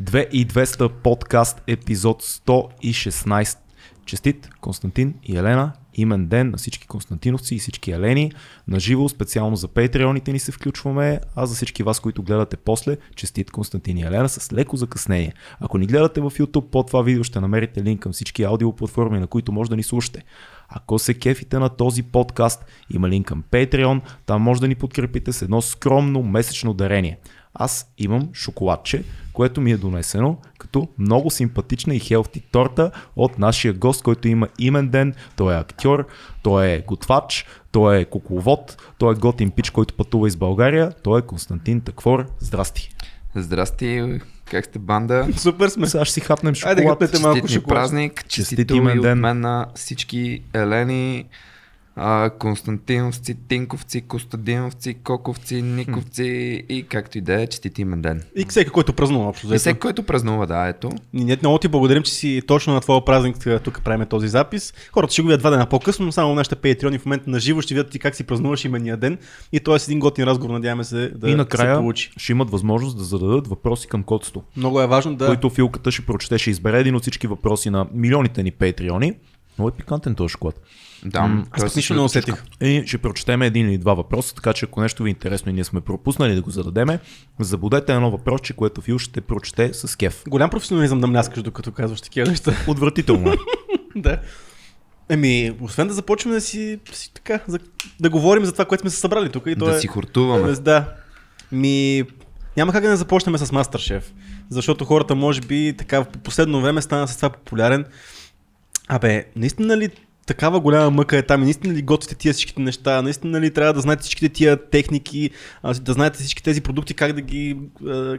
2200 подкаст епизод 116. Честит Константин и Елена. Имен ден на всички Константиновци и всички Елени. На живо, специално за патреоните ни се включваме, а за всички вас, които гледате после, честит Константин и Елена с леко закъснение. Ако ни гледате в YouTube, под това видео ще намерите линк към всички аудиоплатформи, на които може да ни слушате. Ако се кефите на този подкаст, има линк към Patreon, там може да ни подкрепите с едно скромно месечно дарение. Аз имам шоколадче, което ми е донесено като много симпатична и хелти торта от нашия гост, който има имен ден. Той е актьор, той е готвач, той е кукловод, той е готин пич, който пътува из България. Той е Константин Таквор. Здрасти! Здрасти, как сте банда? Супер сме. Сега ще си хапнем шоколад. Айде, малко Честит шоколад. празник, Честит честито имен ден. от мен на всички Елени, а, Константиновци, Тинковци, Костадиновци, Коковци, Никовци и както и да е, честит имен ден. И всеки, който празнува общо. И всеки, който празнува, да, ето. Ни- Ние много ти благодарим, че си точно на твоя празник тук правим този запис. Хората ще го видят два дена по-късно, но само нашите патреони в момента на живо ще видят ти как си празнуваш имения ден. И то е с един готин разговор, надяваме се да и се накрая получи. ще имат възможност да зададат въпроси към Котсто, Много е важно да... които филката ще прочете, ще избере един от всички въпроси на милионите ни патреони. Много е пикантен този шоколад. Да, М, Аз пък се нищо не усетих. И ще прочетем един или два въпроса, така че ако нещо ви е интересно и ние сме пропуснали да го зададеме, забудете едно въпросче, което Фил ще прочете с кеф. Голям професионализъм да мляскаш, докато казваш такива неща. Отвратително е. да. Еми, освен да започваме да си, си така, за, да говорим за това, което сме се събрали тук. И то Да е... си хортуваме. Да. Ми, няма как да не започнем с Мастершеф. Защото хората, може би, така в последно време стана с това популярен. Абе, наистина ли такава голяма мъка е там и наистина ли готвите тия всичките неща, наистина ли трябва да знаете всичките тия техники, да знаете всички тези продукти, как да ги,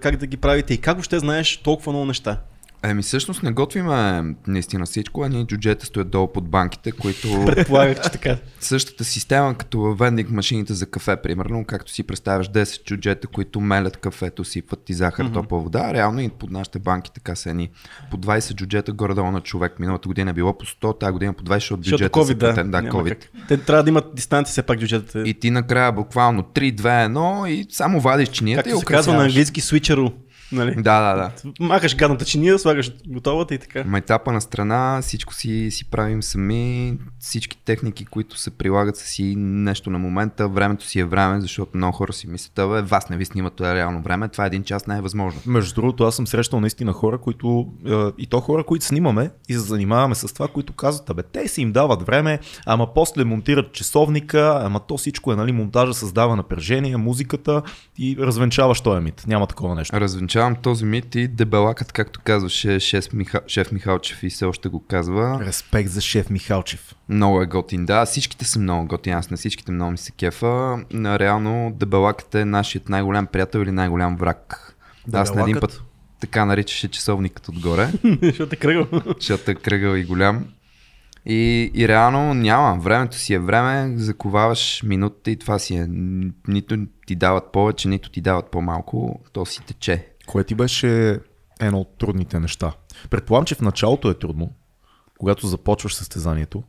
как да ги правите и как въобще знаеш толкова много неща? Еми всъщност не готвиме наистина всичко, а ние джуджета стоят долу под банките, които Предполагах, че така. същата система като във вендинг машините за кафе, примерно, както си представяш 10 чуджета, които мелят кафето, сипват ти захар, mm-hmm. топла вода, реално и под нашите банки така са едни. По 20 джуджета горе-долу на човек. Миналата година е било по 100, тази година по 20, защото бюджета COVID, са да. платен, да, няма COVID. как. Те трябва да имат дистанция все пак бюджетите. И ти накрая буквално 3, 2, 1 и само вадиш чинията и Както се казва на английски switcheroo. Нали? Да, да, да. Махаш гадната чиния, слагаш готовата и така. Майтапа на страна, всичко си, си правим сами, всички техники, които се прилагат са си нещо на момента, времето си е време, защото много хора си мислят, бе, вас не ви снимат това е реално време, това е един час не е възможно. Между другото, аз съм срещал наистина хора, които е, и то хора, които снимаме и се занимаваме с това, които казват, абе, те си им дават време, ама после монтират часовника, ама то всичко е, нали, монтажа създава напрежение, музиката и развенчаваш този мит. Няма такова нещо. Развенчавам този мит и дебелакът, както казваше шеф, Миха... шеф Михалчев и все още го казва. Респект за шеф Михалчев. Много е готин, да. Всичките са много готини, аз на всичките много ми се кефа. Реално дебелакът е нашият най-голям приятел или най-голям враг. Аз на един Дебелакът? път така наричаше часовникът отгоре. Защото е кръгъл. защото е кръгъл и голям. И, и реално няма. Времето си е време, заковаваш минута и това си е. Нито ти дават повече, нито ти дават по-малко, то си тече. Кое ти беше едно от трудните неща? Предполагам, че в началото е трудно, когато започваш състезанието.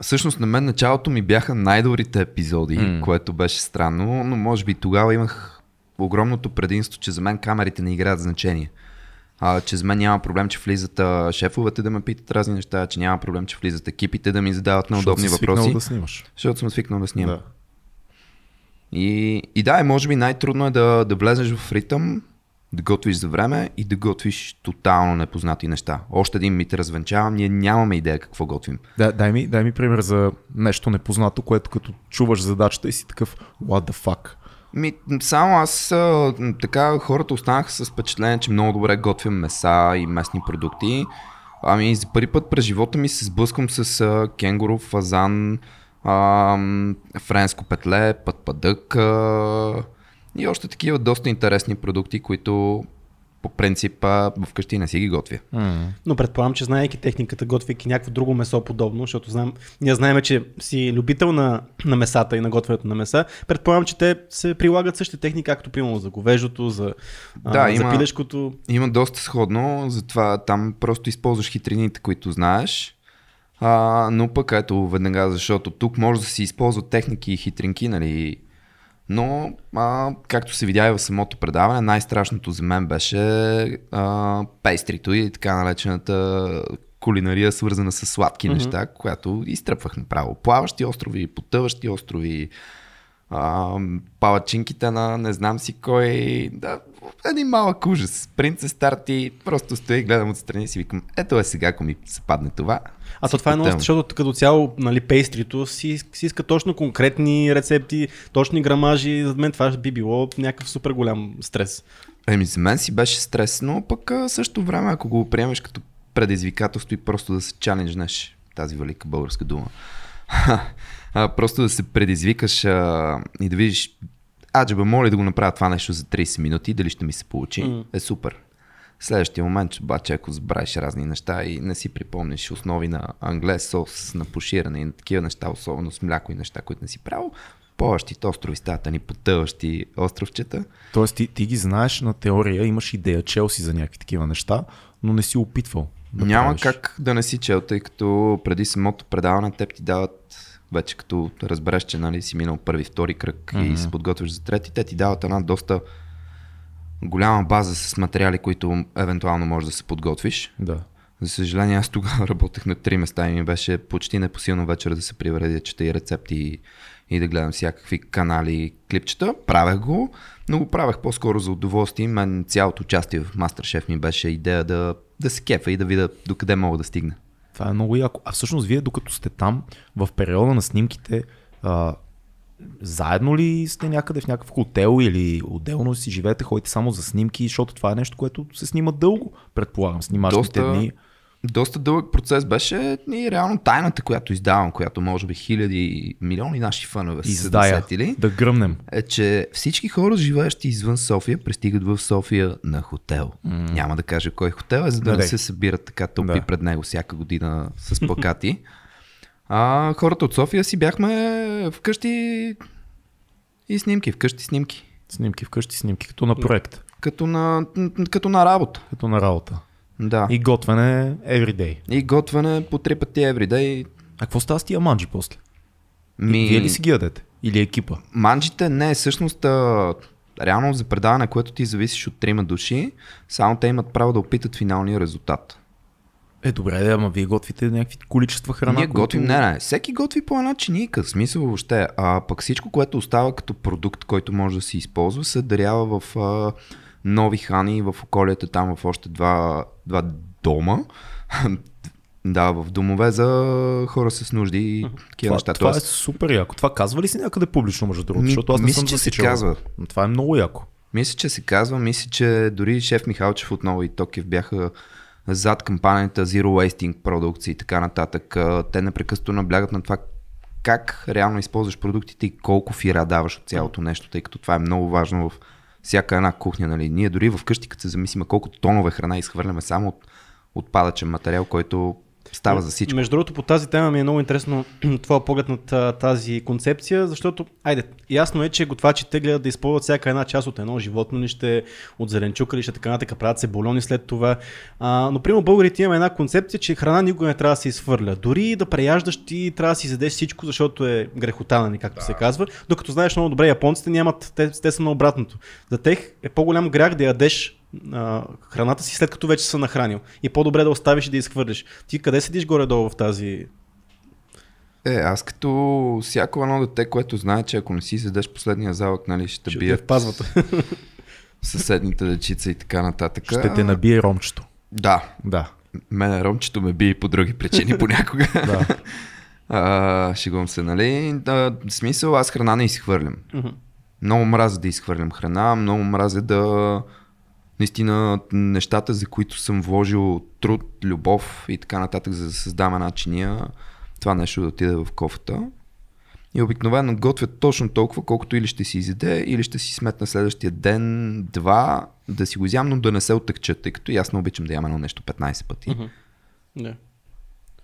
Всъщност на мен началото ми бяха най-добрите епизоди, mm. което беше странно, но може би тогава имах огромното предимство, че за мен камерите не играят значение. А, че за мен няма проблем, че влизат а, шефовете да ме питат разни неща, че няма проблем, че влизат екипите да ми задават неудобни Защото въпроси. да снимаш. Защото съм свикнал да снимам. Да. И, и да, и може би най-трудно е да, да влезеш в ритъм, да готвиш за време и да готвиш тотално непознати неща. Още един мит развенчавам, ние нямаме идея какво готвим. Да, дай, ми, дай ми пример за нещо непознато, което като чуваш задачата и си такъв what the fuck. Ми, само аз а, така хората останаха с впечатление, че много добре готвям меса и местни продукти. Ами за първи път през живота ми се сблъсквам с а, кенгуру, фазан, а, френско петле, път падък а, и още такива доста интересни продукти, които по принцип а, вкъщи не си ги готвя. Но предполагам, че знаейки техниката, готвейки някакво друго месо подобно, защото знам, ние знаем, че си любител на, на месата и на готвянето на меса, предполагам, че те се прилагат същите техники, както примерно за говеждото, за, Да, а, за има- пилешкото. Има доста сходно, затова там просто използваш хитрините, които знаеш. А, но пък ето веднага, защото тук може да се използват техники и хитринки, нали, Но, а, както се видя и в самото предаване, най-страшното за мен беше а, пейстрито и така наречената кулинария, свързана с сладки mm-hmm. неща, която изтръпвах направо. Плаващи острови, потъващи острови, а, палачинките на не знам си кой. Да, един малък ужас. Принцес старти, просто стои, гледам отстрани и си викам, ето е сега, ако ми се падне това. А то това е много, защото като цяло, нали, пейстрито си, си иска точно конкретни рецепти, точни грамажи. За мен това би било някакъв супер голям стрес. Еми, за мен си беше стрес, но пък също време, ако го приемеш като предизвикателство и просто да се чаленджнеш, тази велика българска дума, а, просто да се предизвикаш а, и да видиш, аджаба, моля да го направя това нещо за 30 минути, дали ще ми се получи, mm. е супер. Следващия момент, обаче, ако забравиш разни неща и не си припомниш основи на англес, сос, на поширане и на такива неща, особено с мляко и неща, които не си правил, плаващите острови стават ни потъващи островчета. Тоест ти, ти ги знаеш на теория, имаш идея, чел си за някакви такива неща, но не си опитвал. Да Няма правиш. как да не си чел, тъй като преди самото предаване теб ти дават вече като разбереш, че нали, си минал първи, втори кръг mm-hmm. и се подготвиш за трети, те ти дават една доста голяма база с материали, които евентуално можеш да се подготвиш. Да. За съжаление, аз тогава работех на три места и ми беше почти непосилно вечер да се привредя, чета и рецепти и да гледам всякакви канали, клипчета. Правех го, но го правех по-скоро за удоволствие. Мен цялото участие в Masterchef ми беше идея да, да се кефа и да видя докъде мога да стигна. Това е много яко. А всъщност вие, докато сте там, в периода на снимките, а, заедно ли сте някъде в някакъв хотел или отделно си живеете, ходите само за снимки, защото това е нещо, което се снима дълго, предполагам, снимащите доста, дни. Доста дълъг процес беше и реално тайната, която издавам, която може би хиляди, милиони наши фанове са Издая, да гръмнем. Е, че всички хора, живеещи извън София, пристигат в София на хотел. Mm. Няма да кажа кой хотел е, за да не, не се събират така тълпи да. пред него всяка година с плакати. А хората от София си бяхме вкъщи и снимки, вкъщи снимки. Снимки вкъщи, снимки, като на проект. Като на, като на работа. Като на работа. Да. И готвене everyday. И готвене по три пъти everyday. А какво става с тия манджи после? Ми... Вие ли си ги ядете? Или екипа? Манджите не, всъщност а, реално за предаване, което ти зависиш от трима души, само те имат право да опитат финалния резултат. Е, добре, да, ама вие готвите някакви количества храна. Ние готвим, не, не. Всеки готви по една чиника, смисъл въобще. А пък всичко, което остава като продукт, който може да се използва, се дарява в а, нови хани в околията там в още два, два дома. Да, в домове за хора с нужди и такива неща. Това е супер яко. Това казва ли си някъде публично, между другото? Ми, Защото аз не мисля, съм че се казва. Това е много яко. Мисля, че се казва. Мисля, че дори шеф Михалчев отново и Токев бяха зад кампанията Zero Wasting продукции и така нататък. Те непрекъснато наблягат на това как реално използваш продуктите и колко фира даваш от цялото нещо, тъй като това е много важно в всяка една кухня. Нали. Ние дори вкъщи, като се замислим колко тонове храна изхвърляме само от отпадъчен материал, който става за всичко. Между другото, по тази тема ми е много интересно това поглед на тази концепция, защото, айде, ясно е, че готвачите гледат да използват всяка една част от едно животно лище, от зеленчука лище, така нататък, правят се бульони след това. А, но, примерно, българите имаме една концепция, че храна никога не трябва да се изхвърля. Дори да преяждаш ти, трябва да си изядеш всичко, защото е грехота, нали, както да. се казва. Докато знаеш много добре, японците нямат, те, те са на обратното. За тях е по-голям грях да ядеш а, храната си след като вече са нахранил. И по-добре да оставиш и да изхвърлиш. Ти къде седиш горе-долу в тази... Е, аз като всяко едно дете, което знае, че ако не си седеш последния залък, нали, ще, ще бият пазват. съседните дечица и така нататък. Ще те набие ромчето. Да. Да. Мене ромчето ме бие по други причини понякога. да. А, шегувам се, нали? Да, в смисъл, аз храна не изхвърлям. Много мразя да изхвърлям храна, много мразя да наистина нещата, за които съм вложил труд, любов и така нататък, за да създам една чиния, това нещо да отиде в кофата. И обикновено готвят точно толкова, колкото или ще си изяде, или ще си сметна следващия ден, два, да си го изям, но да не се отъкча, тъй като и аз не обичам да ям едно нещо 15 пъти. Mm-hmm. Yeah.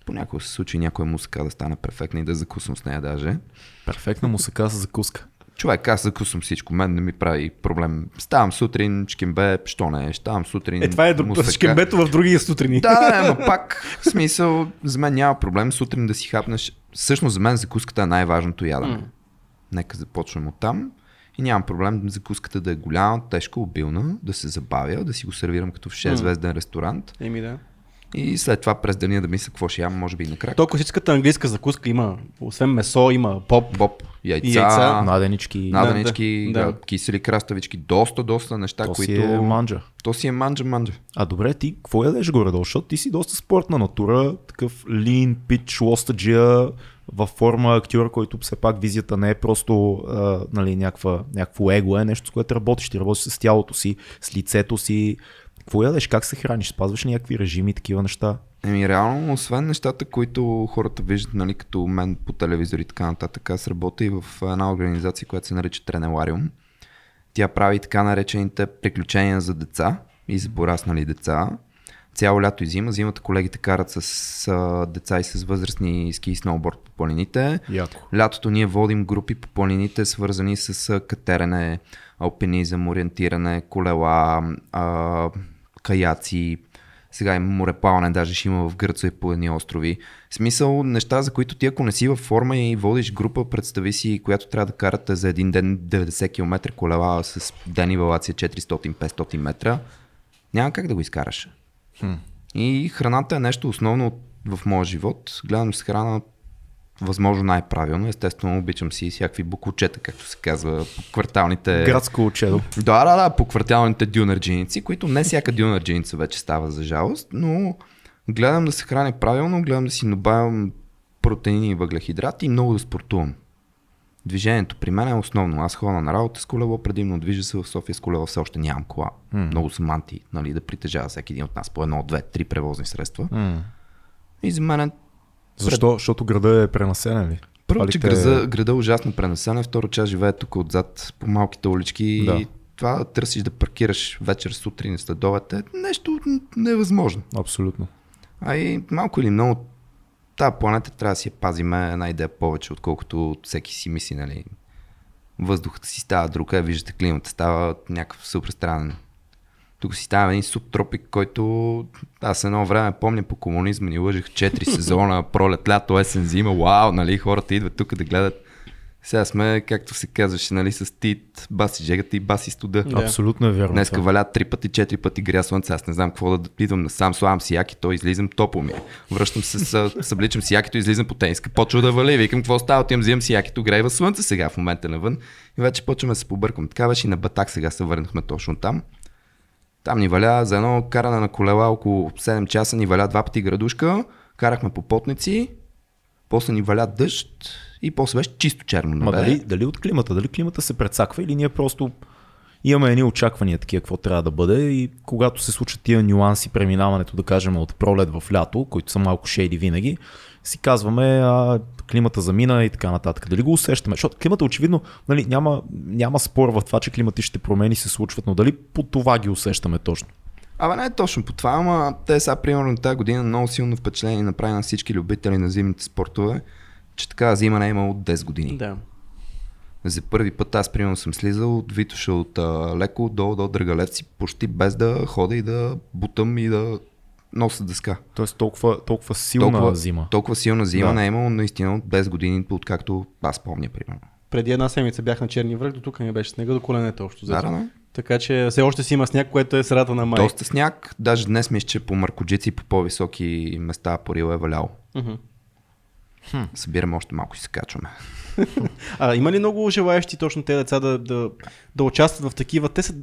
Понякога се случи някоя мусака да стане перфектна и да закусвам с нея даже. Перфектна мусака с закуска. Човек, аз закусвам всичко. Мен не ми прави проблем. Ставам сутрин, шкембе, що не, ставам сутрин. Е, това е друг, шкембето в други сутрини. Да, но пак, в смисъл, за мен няма проблем сутрин да си хапнеш. Всъщност за мен закуската е най-важното ядене. Mm. Нека започнем от там. И нямам проблем закуската да е голяма, тежка, обилна, да се забавя, да си го сервирам като в 6-звезден ресторант. Еми да. И след това през деня да мисля какво ще ям, може би и накрая. То класическата английска закуска има, освен месо, има поп. Боб, яйца, И яйца. Наденички. наденички, Да, да, да. кисели краставички, доста, доста неща, То които... си е манджа. То си е манджа, манджа. А добре, ти какво ядеш горе-долу? Защото ти си доста спортна натура, такъв лин, пич, лостаджия, във форма актьор, който все пак визията не е просто а, нали, някаква, някакво его, е нещо, с което работиш. Ти работиш с тялото си, с лицето си. Какво ядеш? Как се храниш? Спазваш ли някакви режими, такива неща? Еми, реално, освен нещата, които хората виждат, нали, като мен по телевизор и така нататък, аз работя и в една организация, която се нарича Тренелариум. Тя прави така наречените приключения за деца и за пораснали деца. Цяло лято и зима. Зимата колегите карат с а, деца и с възрастни ски и сноуборд по планините. Яко. Лятото ние водим групи по планините, свързани с а, катерене, алпинизъм, ориентиране, колела, а, каяци. Сега има мореплаване, даже ще има в Гърция и по едни острови. В смисъл, неща, за които ти ако не си във форма и водиш група, представи си, която трябва да карате за един ден 90 км колела с ден и валация 400-500 метра, няма как да го изкараш. Хм. И храната е нещо основно в моя живот. Гледам с храна възможно най-правилно. Естествено, обичам си всякакви букучета, както се казва, по кварталните... Градско учедо. Да, да, да, по кварталните дюнерджиници, които не всяка дюнерджиница вече става за жалост, но гледам да се храня правилно, гледам да си набавям протеини и въглехидрати и много да спортувам. Движението при мен е основно. Аз ходя на работа с колело, предимно движа се в София с колело, все още нямам кола. М. Много съм анти, нали, да притежава всеки един от нас по едно, две, три превозни средства. М. И за мен е Защо? Защото града е пренаселен ли? Първо, Това че ли те- града, града е ужасно пренесен, второ, че аз живея тук отзад по малките улички Да. и това да търсиш да паркираш вечер, сутрин, следовете е нещо невъзможно. Абсолютно. А и малко или много тази планета трябва да си я пазиме една идея повече, отколкото всеки си мисли, нали. Въздухът си става друг, а виждате климата става някакъв супер странен. Тук си става един субтропик, който аз едно време помня по комунизма ни лъжих 4 сезона, пролет, лято, есен, зима, вау, нали, хората идват тук да гледат. Сега сме, както се казваше, нали, с тит, баси жегата и баси студа. Да. Абсолютно е вярно. Днеска валят три пъти, четири пъти гря слънце. Аз не знам какво да идвам насам, слагам си якито, излизам топло ми. е. Връщам се, с, събличам си якито, излизам по тениска, почва да вали. Викам, какво става? Отивам, взимам си якито, грева слънце сега в момента навън. И вече почваме да се побъркам. Така беше и на Батак сега се върнахме точно там. Там ни валя за едно каране на колела около 7 часа, ни валя два пъти градушка, карахме по потници, после ни валя дъжд и после беше чисто черно Ма небе. дали, дали от климата? Дали климата се прецаква или ние просто имаме едни очаквания такива, какво трябва да бъде и когато се случат тия нюанси, преминаването, да кажем, от пролет в лято, които са малко шейди винаги, си казваме, а, климата замина и така нататък. Дали го усещаме? Защото климата очевидно, нали, няма, няма спор в това, че климатичните промени се случват, но дали по това ги усещаме точно? Абе не е точно по това, ама те сега примерно тази година много силно впечатление направи на всички любители на зимните спортове, че така зима не е имало от 10 години. Да. За първи път аз примерно съм слизал от Витоша от а, леко до, до Драгалевци, почти без да хода и да бутам и да нося дъска. Тоест толкова, толкова силна толкова, зима. Толкова силна зима Да. не е имало наистина от 10 години, откакто аз помня примерно. Преди една седмица бях на Черни връх, до тук ми беше снега до коленете общо. Да, да, да. Така че все още си има сняг, което е средата на май. Доста сняг, даже днес мисля, че по маркоджици и по по-високи места по Рил е валял. Мгм. Събираме още малко и се качваме. А има ли много желаящи точно тези деца да, да, да участват в такива? Те са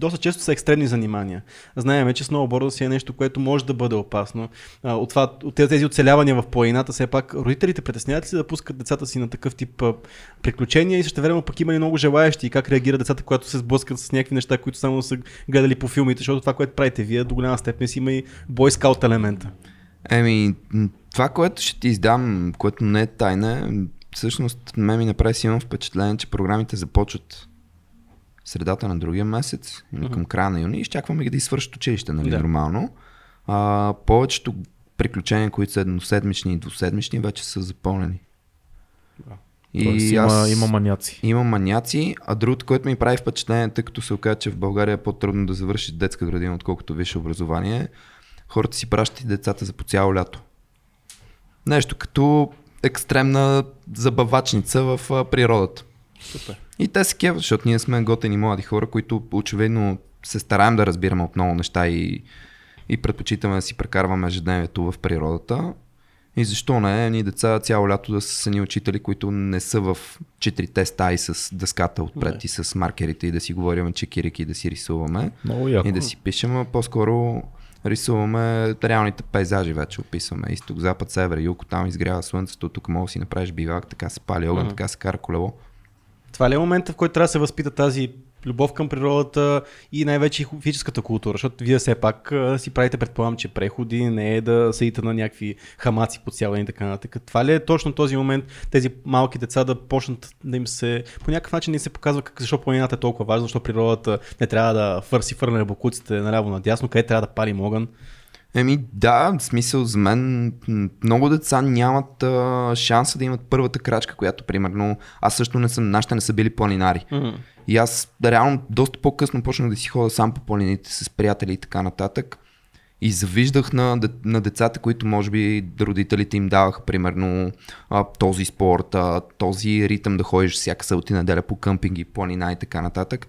доста често са екстремни занимания. Знаеме, че сноуборда си е нещо, което може да бъде опасно. От, това, от тези- оцелявания в планината, все пак родителите притесняват ли да пускат децата си на такъв тип приключения и също време пък има ли много желаящи и как реагират децата, когато се сблъскат с някакви неща, които само са гледали по филмите, защото това, което правите вие, до голяма степен си има и бойскаут елемента. Еми, това, което ще ти издам, което не е тайна, всъщност ме ми направи силно впечатление, че програмите започват средата на другия месец, или към края на юни, и изчакваме ги да извършат училище, нали, Да. нормално. А, повечето приключения, които са едноседмични и двуседмични, вече са запълнени. И Тоест, има, има маняци. има маняци, а другото, което ми прави впечатление, тъй като се оказа, че в България е по-трудно да завършиш детска градина, отколкото висше образование, хората си пращат и децата за по цяло лято. Нещо като екстремна забавачница в природата. Супер. И те се кеват, защото ние сме готени млади хора, които очевидно се стараем да разбираме от много неща и, и предпочитаме да си прекарваме ежедневието в природата. И защо не, ни деца цяло лято да са ни учители, които не са в четирите стаи с дъската отпред Не. и с маркерите и да си говорим чекирики и да си рисуваме Много яко. и да си пишем, а по-скоро рисуваме реалните пейзажи вече описваме. Изток, запад, север, юг, там изгрява слънцето, тук мога да си направиш бивак, така се пали огън, Мгм. така се кара колело. Това ли е момента, в който трябва да се възпита тази любов към природата и най-вече физическата култура? Защото вие все пак си правите, предполагам, че преходи, не е да седите на някакви хамаци по цял ден и така нататък. Това ли е точно този момент тези малки деца да почнат да им се... По някакъв начин да им се показва как, защо планината е толкова важна, защо природата не трябва да фърси фърне бокуците наляво надясно, къде трябва да палим огън. Еми да, в смисъл за мен много деца нямат а, шанса да имат първата крачка, която примерно аз също не съм, нашите не са били планинари. И аз да, реално доста по-късно почнах да си ходя сам по планините с приятели и така нататък. И завиждах на, на децата, които може би родителите им даваха примерно а, този спорт, а, този ритъм да ходиш всяка събота и неделя по къмпинги, планина и така нататък.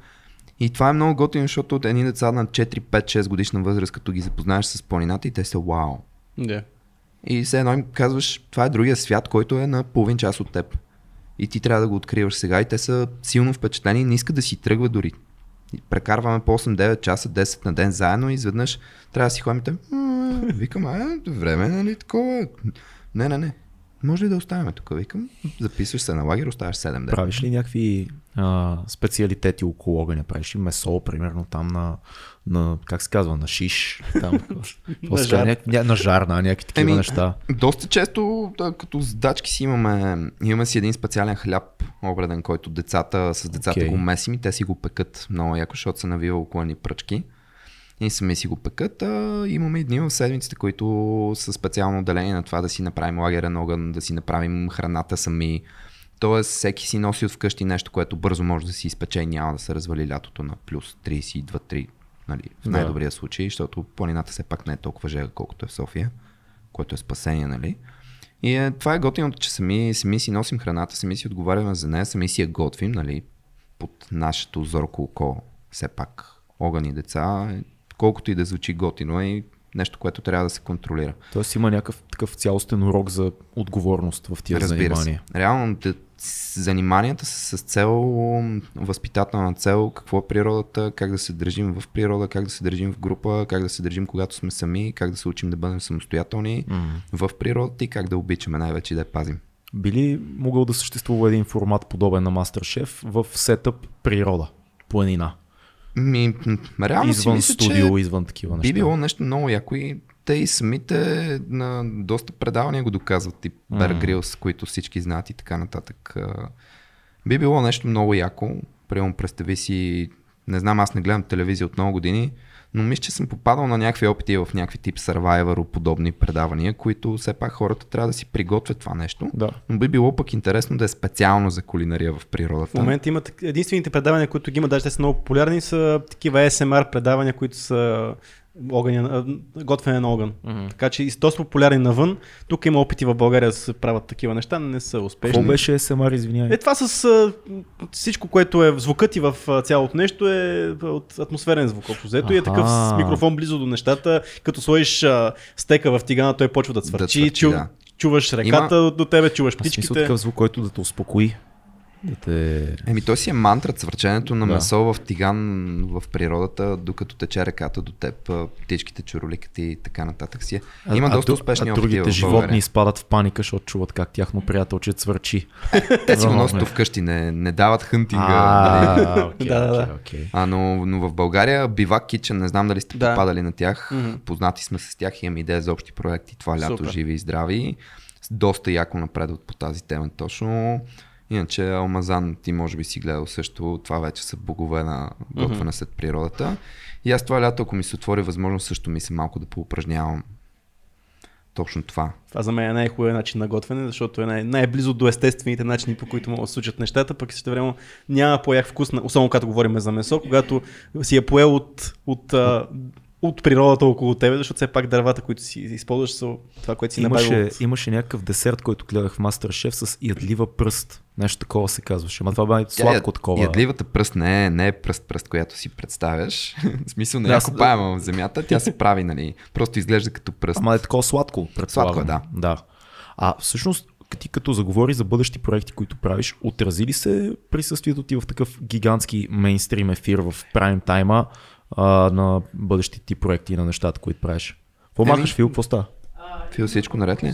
И това е много готино, защото от едни деца на 4, 5, 6 годишна възраст, като ги запознаеш с планината и те са вау. Да. И все едно им казваш, това е другия свят, който е на половин час от теб. И ти трябва да го откриваш сега и те са силно впечатлени и не искат да си тръгват дори. И Прекарваме по 8-9 часа, 10 на ден заедно и изведнъж трябва да си ходим и те, «М, Викам, а, време, нали, такова. Не, не, не. Може ли да оставяме тук? Викам, записваш се на лагер, оставаш 7 дена. Правиш ли някакви а, специалитети около огъня? Правиш ли месо, примерно там на, на как се казва, на шиш? Там, После жар. ня- ня- на жар, на някакви такива Еми, неща. Доста често, да, като задачки си имаме, имаме си един специален хляб, обреден, който децата, с децата Окей. го месим и те си го пекат много яко, защото се навива около ни пръчки. И сами си го пекат. А, имаме и дни в седмиците, които са специално отделени на това да си направим лагерен огън, да си направим храната сами. Тоест, всеки си носи от вкъщи нещо, което бързо може да си изпече и няма да се развали лятото на плюс 32-3, нали, в Да. най-добрия случай, защото планината все пак не е толкова жега, колкото е в София, което е спасение, нали? И е, това е готиното, че сами, сами си носим храната, сами си отговаряме за нея, сами си я готвим, нали, под нашето зорко око, все пак огъни деца, е, колкото и да звучи готино е и нещо, което трябва да се контролира. Тоест има някакъв такъв цялостен урок за отговорност в тия Разбира занимания. се. Реално заниманията са с цел, възпитателна цел, какво е природата, как да се държим в природа, как да се държим в група, как да се държим когато сме сами, как да се учим да бъдем самостоятелни М. в природата и как да обичаме най-вече да я пазим. Би ли могъл да съществува един формат подобен на MasterChef в сетъп природа, планина? Ми, реално извън мисля, студио, че извън такива неща. би било нещо много яко и те и самите на доста предавания го доказват, тип Bear. Grylls, които всички знаят и така нататък. Би било нещо много яко. Примерно представи си, не знам, аз не гледам телевизия от много години, но мисля, че съм попадал на някакви опити в някакви тип Survivor, подобни предавания, които все пак хората трябва да си приготвят това нещо. Да. Но би било пък интересно да е специално за кулинария в природата. В момента има так- единствените предавания, които ги има, даже те са много популярни, са такива ASMR предавания, които са огъня, готвене на огън. Мгм. Така че и доста популярни навън. Тук има опити в България да се правят такива неща, не са успешни. Какво беше SMR, извинявай? Е, това с а, всичко, което е звукът и в цялото нещо е от атмосферен звук. Общо взето и е такъв с микрофон близо до нещата. Като сложиш а, стека в тигана, той почва да цвърчи. цвърчи, чу, да. Чуваш реката до, до тебе, чуваш птичките. такъв звук, който да те успокои. Да те... Еми, той си е мантра, цвърченето на Да. месо в тиган в природата, докато тече реката до теб, а, птичките, чуроликата и така нататък си. е. Има а, доста а, успешни а опити другите в животни изпадат в паника, защото чуват как тяхно приятелче цвърчи. Те си го носят вкъщи, не, не дават хънтинга. А, Да. А, но, но в България Бивак Кичен, не знам дали сте Да. попадали на тях, познати сме с тях, имам идея за общи проекти, това лято Супер. живи и здрави. Доста яко напредват по тази тема точно. Иначе Алмазан, ти може би си гледал също, това вече са богове на готвене след природата. И аз това лято, ако ми се отвори възможност, също ми се малко да поупражнявам точно това. Това за мен е най-хубавият начин на готвене, защото е най- най-близо до естествените начини, по които могат да случат нещата, пък също време няма по-як вкус, особено когато говорим за месо, когато си е поел от, от а, от природата около тебе, защото все пак дървата, които си използваш, са това, което си Имаше, направил. от- имаше някакъв десерт, който гледах в Masterchef с ядлива пръст. Нещо такова се казваше. Ама това бе Тя сладко яд- такова. Ядливата пръст не е, не е пръст, пръст, която си представяш. в смисъл не Да, я в земята, тя се прави, нали. Просто изглежда като пръст. Ама е такова сладко. Сладко е, да. да. А всъщност, ти като заговори за бъдещи проекти, които правиш, отрази ли се присъствието ти в такъв гигантски мейнстрим ефир в прайм тайма а, на бъдещите ти проекти и на нещата, които правиш? Какво махаш, Фил? Какво става? Фил, всичко наред ли?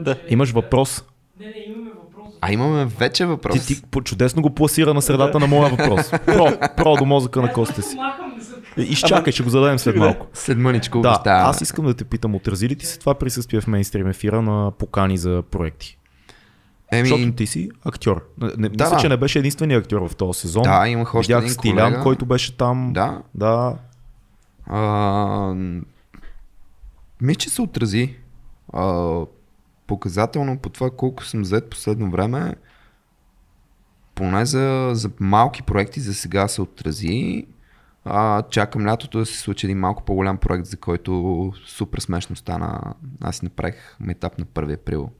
Да. Имаш въпрос? Не, не, имаме въпрос. А имаме вече въпрос. Ти, ти чудесно го пласира на средата на моя въпрос. Про, про до мозъка на костите си. Изчакай, ще го зададем след малко. След мъничко Да, обещаваме. аз искам да те питам, отрази ли ти се това присъствие в мейнстрим ефира на покани за проекти? Еми, Защото ти си актьор. Не, Да, мисля, да. че не беше единственият актьор в този сезон. да, имах още Видях един Стилян, колега. който беше там. Да. Да. А, мисля, че се отрази. А, показателно по това колко съм взет последно време, поне за, за малки проекти за сега се отрази. А, чакам лятото да се случи един малко по-голям проект, за който супер смешно стана. Аз направих метап на 1 април,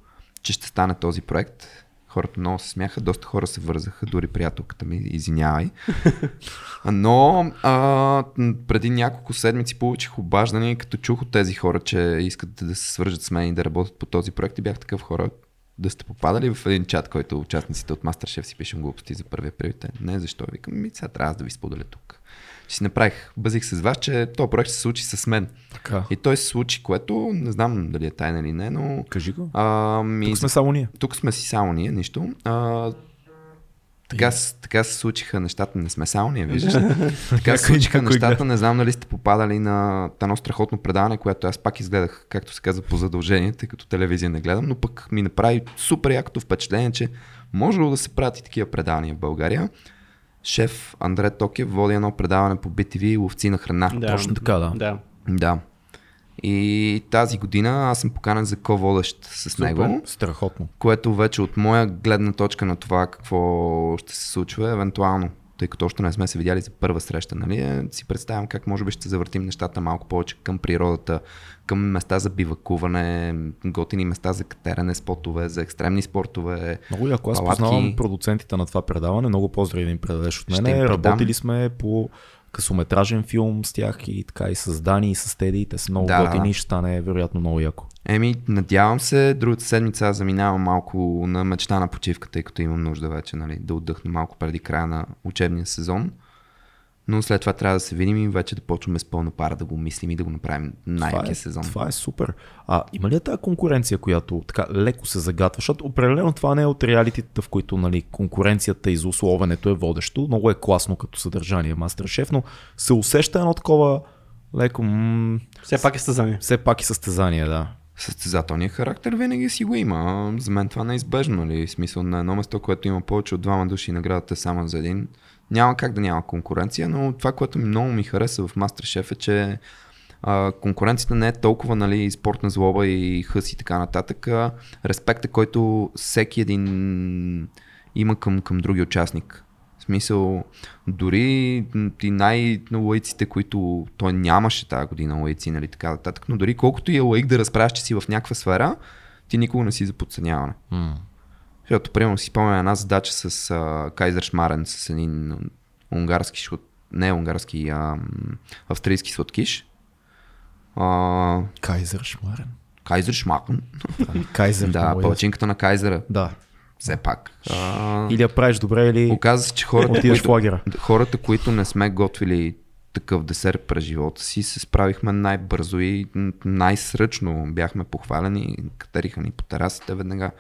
че ще стане този проект. Хората много се смяха, доста хора се вързаха, дори приятелката ми, извинявай. Но а, преди няколко седмици получих обаждане, като чух от тези хора, че искат да се свържат с мен и да работят по този проект и бях такъв хора, да сте попадали в един чат, който участниците от Masterchef си пишем глупости за първия април. Не, защо? Викам, ми сега трябва да ви споделя тук. Си направих, бъзих с вас, че този проект ще се случи с мен. Така. И той се случи, което не знам дали е тайна или не, но... Кажи го. А, ми, Тук сме само ние. тук сме си само ние, нищо. А, така, така се случиха нещата, не сме само ние, виждаш. така се случиха нещата, не знам дали сте попадали на едно страхотно предаване, което аз пак изгледах, както се казва, по задължение, тъй като телевизия не гледам, но пък ми направи супер якото впечатление, че може да се правят и такива предавания в България. Шеф Андре Токев води едно предаване по BTV Ловци на храна. Да. Точно така, да. Да. Да. И тази година аз съм поканен за ко-водещ с него Страхотно. което вече от моя гледна точка на това какво ще се случва, евентуално, тъй като още не сме се видяли за първа среща, нали, е, си представям как може би ще завъртим нещата малко повече към природата, към места за бивакуване, готини места за катеране, спортове, за екстремни спортове. Много яко. Аз познавам продуцентите на това предаване. Много поздрави да им предадеш от предам. Работили сме по късометражен филм с тях и така и с Дани и с Теди. Те са много Да, готини и ще стане вероятно много яко. Еми, надявам се, другата седмица аз заминавам малко на мечта на почивка, тъй като имам нужда вече нали, да отдъхна малко преди края на учебния сезон. Но след това трябва да се видим и вече да почваме с пълна пара да го мислим и да го направим най-якия е, сезон. това е супер. А има ли е тази конкуренция, която така леко се загатва? Защото определено това не е от реалитетата, в които нали, конкуренцията и злословенето е водещо. Много е класно като съдържание Мастершеф, но се усеща едно такова леко, м- Все пак е състезание. все пак и състезание, да. Състезателният характер винаги си го има. За мен това не е избежно. Нали? В смисъл на едно место, което има повече от двама души и наградата е само за един. Няма как да няма конкуренция, но това, което много ми хареса в Masterchef е, че а, конкуренцията не е толкова нали, спортна злоба и хъс и така нататък. А респекта, който всеки един има към, към други участник. В смисъл, дори ти най-лаиците, които той нямаше тази година лаици, нали така нататък, но дори колкото и е лаик да разправяш, че си в някаква сфера, ти никога не си за подценяване. М. Защото, примерно, си спомням една задача с а, Кайзер Шмарен, с един унгарски, шут, не унгарски, а австрийски сладкиш. А, Кайзер Шмарен. Кайзер Шмарен. Кайзер. Да, много ясно. палачинката на Кайзера. Да. Все пак. А, Или я правиш добре, или Оказва се, че хората, които, лагера. хората, които не сме готвили такъв десерт през живота си, се справихме най-бързо и най-сръчно. Бяхме похвалени, катериха ни по терасите веднага.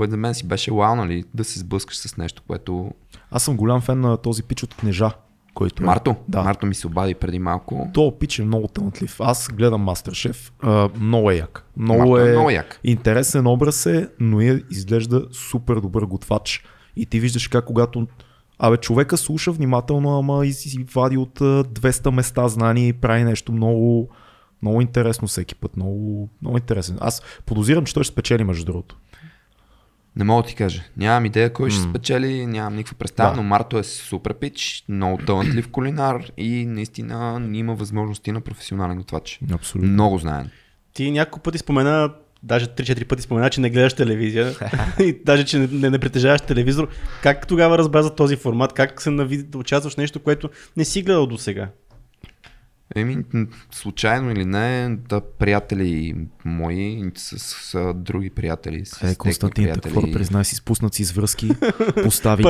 Което за мен си беше вау, нали, да се сблъскаш с нещо, което... Аз съм голям фен на този пич от книжа, който е. Марто, Да. Марто ми се обади преди малко. То пич е много талантлив. Аз гледам Мастершеф. Много е як. Много Марто е е, много як. интересен образ е, но е, изглежда супер добър готвач. И ти виждаш как когато Абе, човека слуша внимателно, ама и си вади от а, 200 места знания и прави нещо много, много интересно всеки път. Много, много интересен. Аз подозирам, че той ще спечели между другото. Не мога да ти кажа. Нямам идея кой ще М. спечели, нямам никаква представа, Да. но Марто е супер пич, много талантлив кулинар и наистина има възможности на професионален готвач. Абсолютно. Много знаен. Ти няколко пъти спомена, даже 3-4 пъти спомена, че не гледаш телевизия и даже, че не, не, не притежаваш телевизор. Как тогава разбра за този формат? Как се нави да участваш в нещо, което не си гледал до сега? Еми, случайно или не, да приятели мои с, с, други приятели. С Е, Константин, приятели. какво да признай си, спуснат си с връзки, постави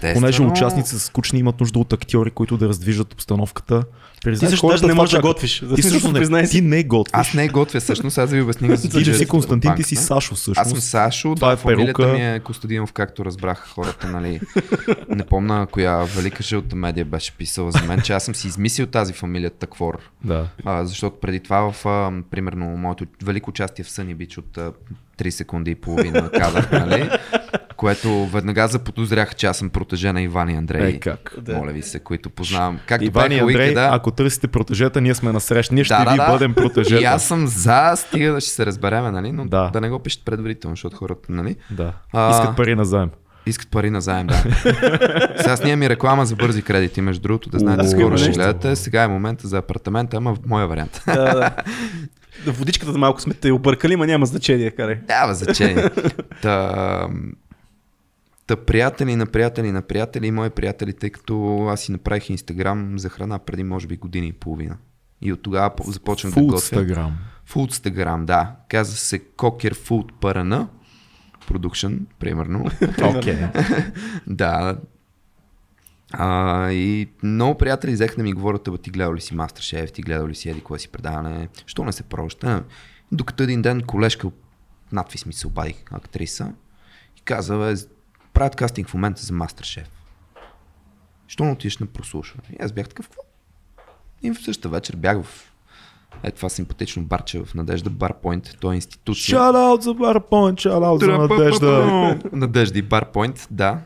те, понеже участници са скучни, имат нужда от актьори, които да раздвижат обстановката. Признай, Ти също даже не можеш да готвиш. Ти също не, ти не готвиш. Аз не готвя всъщност, аз да ви обясня за Ти си Константин, ти си Сашо всъщност. Аз съм Сашо, Това да, е фамилията перука. ми е Костадинов, както разбрах хората, нали. Не помна коя велика жълта медия беше писала за мен, че аз съм си измислил тази фамилия Таквор. Да. А, защото преди това в, а, примерно, моето велико участие в Съни Бич от а, 3 секунди и половина кадър, нали? Което веднага заподозрях, че аз съм протеже на Иван и Андрей. Е, как? Да. Моля ви се, които познавам. Както Иван и Андрей, Уикеда, ако търсите протежета, ние сме насреща. Ние ще да, да, ви да. бъдем протежета. И аз съм за, стига да ще се разбереме, нали? Но Да. да, да не го пишете предварително, защото хората, нали? Да. А, Искат пари на заем. Искат пари на заем, да. Сега снимам и реклама за бързи кредити, между другото, да знаете, скоро ще гледате. Сега е момента за апартамента, ама в моя вариант. Да, да. Да, Водичката малко сме те объркали, ма няма значение, карай. Няма значение. Та, та приятели на приятели на приятели и мои приятели, тъй като аз си направих инстаграм за храна преди може би година и половина. И от тогава по- започнах да готвя. Фулстаграм. Foodstagram, да. Казва се Cocker Food PRN Production, примерно. Окей. да. А, и много приятели взеха да ми говорят, ти гледал ли си Masterchef, ти гледал ли си еди кое си предаване, що не се проща. Докато един ден колежка надвис ми се обади актриса и каза, бе, правят кастинг в момента за Masterchef. Що не отидеш на прослушване? И аз бях такъв, какво? И в същата вечер бях в е това симпатично барче в Надежда Барпойнт. Той е институция. Шараут за Барпон, шараут за Надежда. Надежда и Барпойнт, да.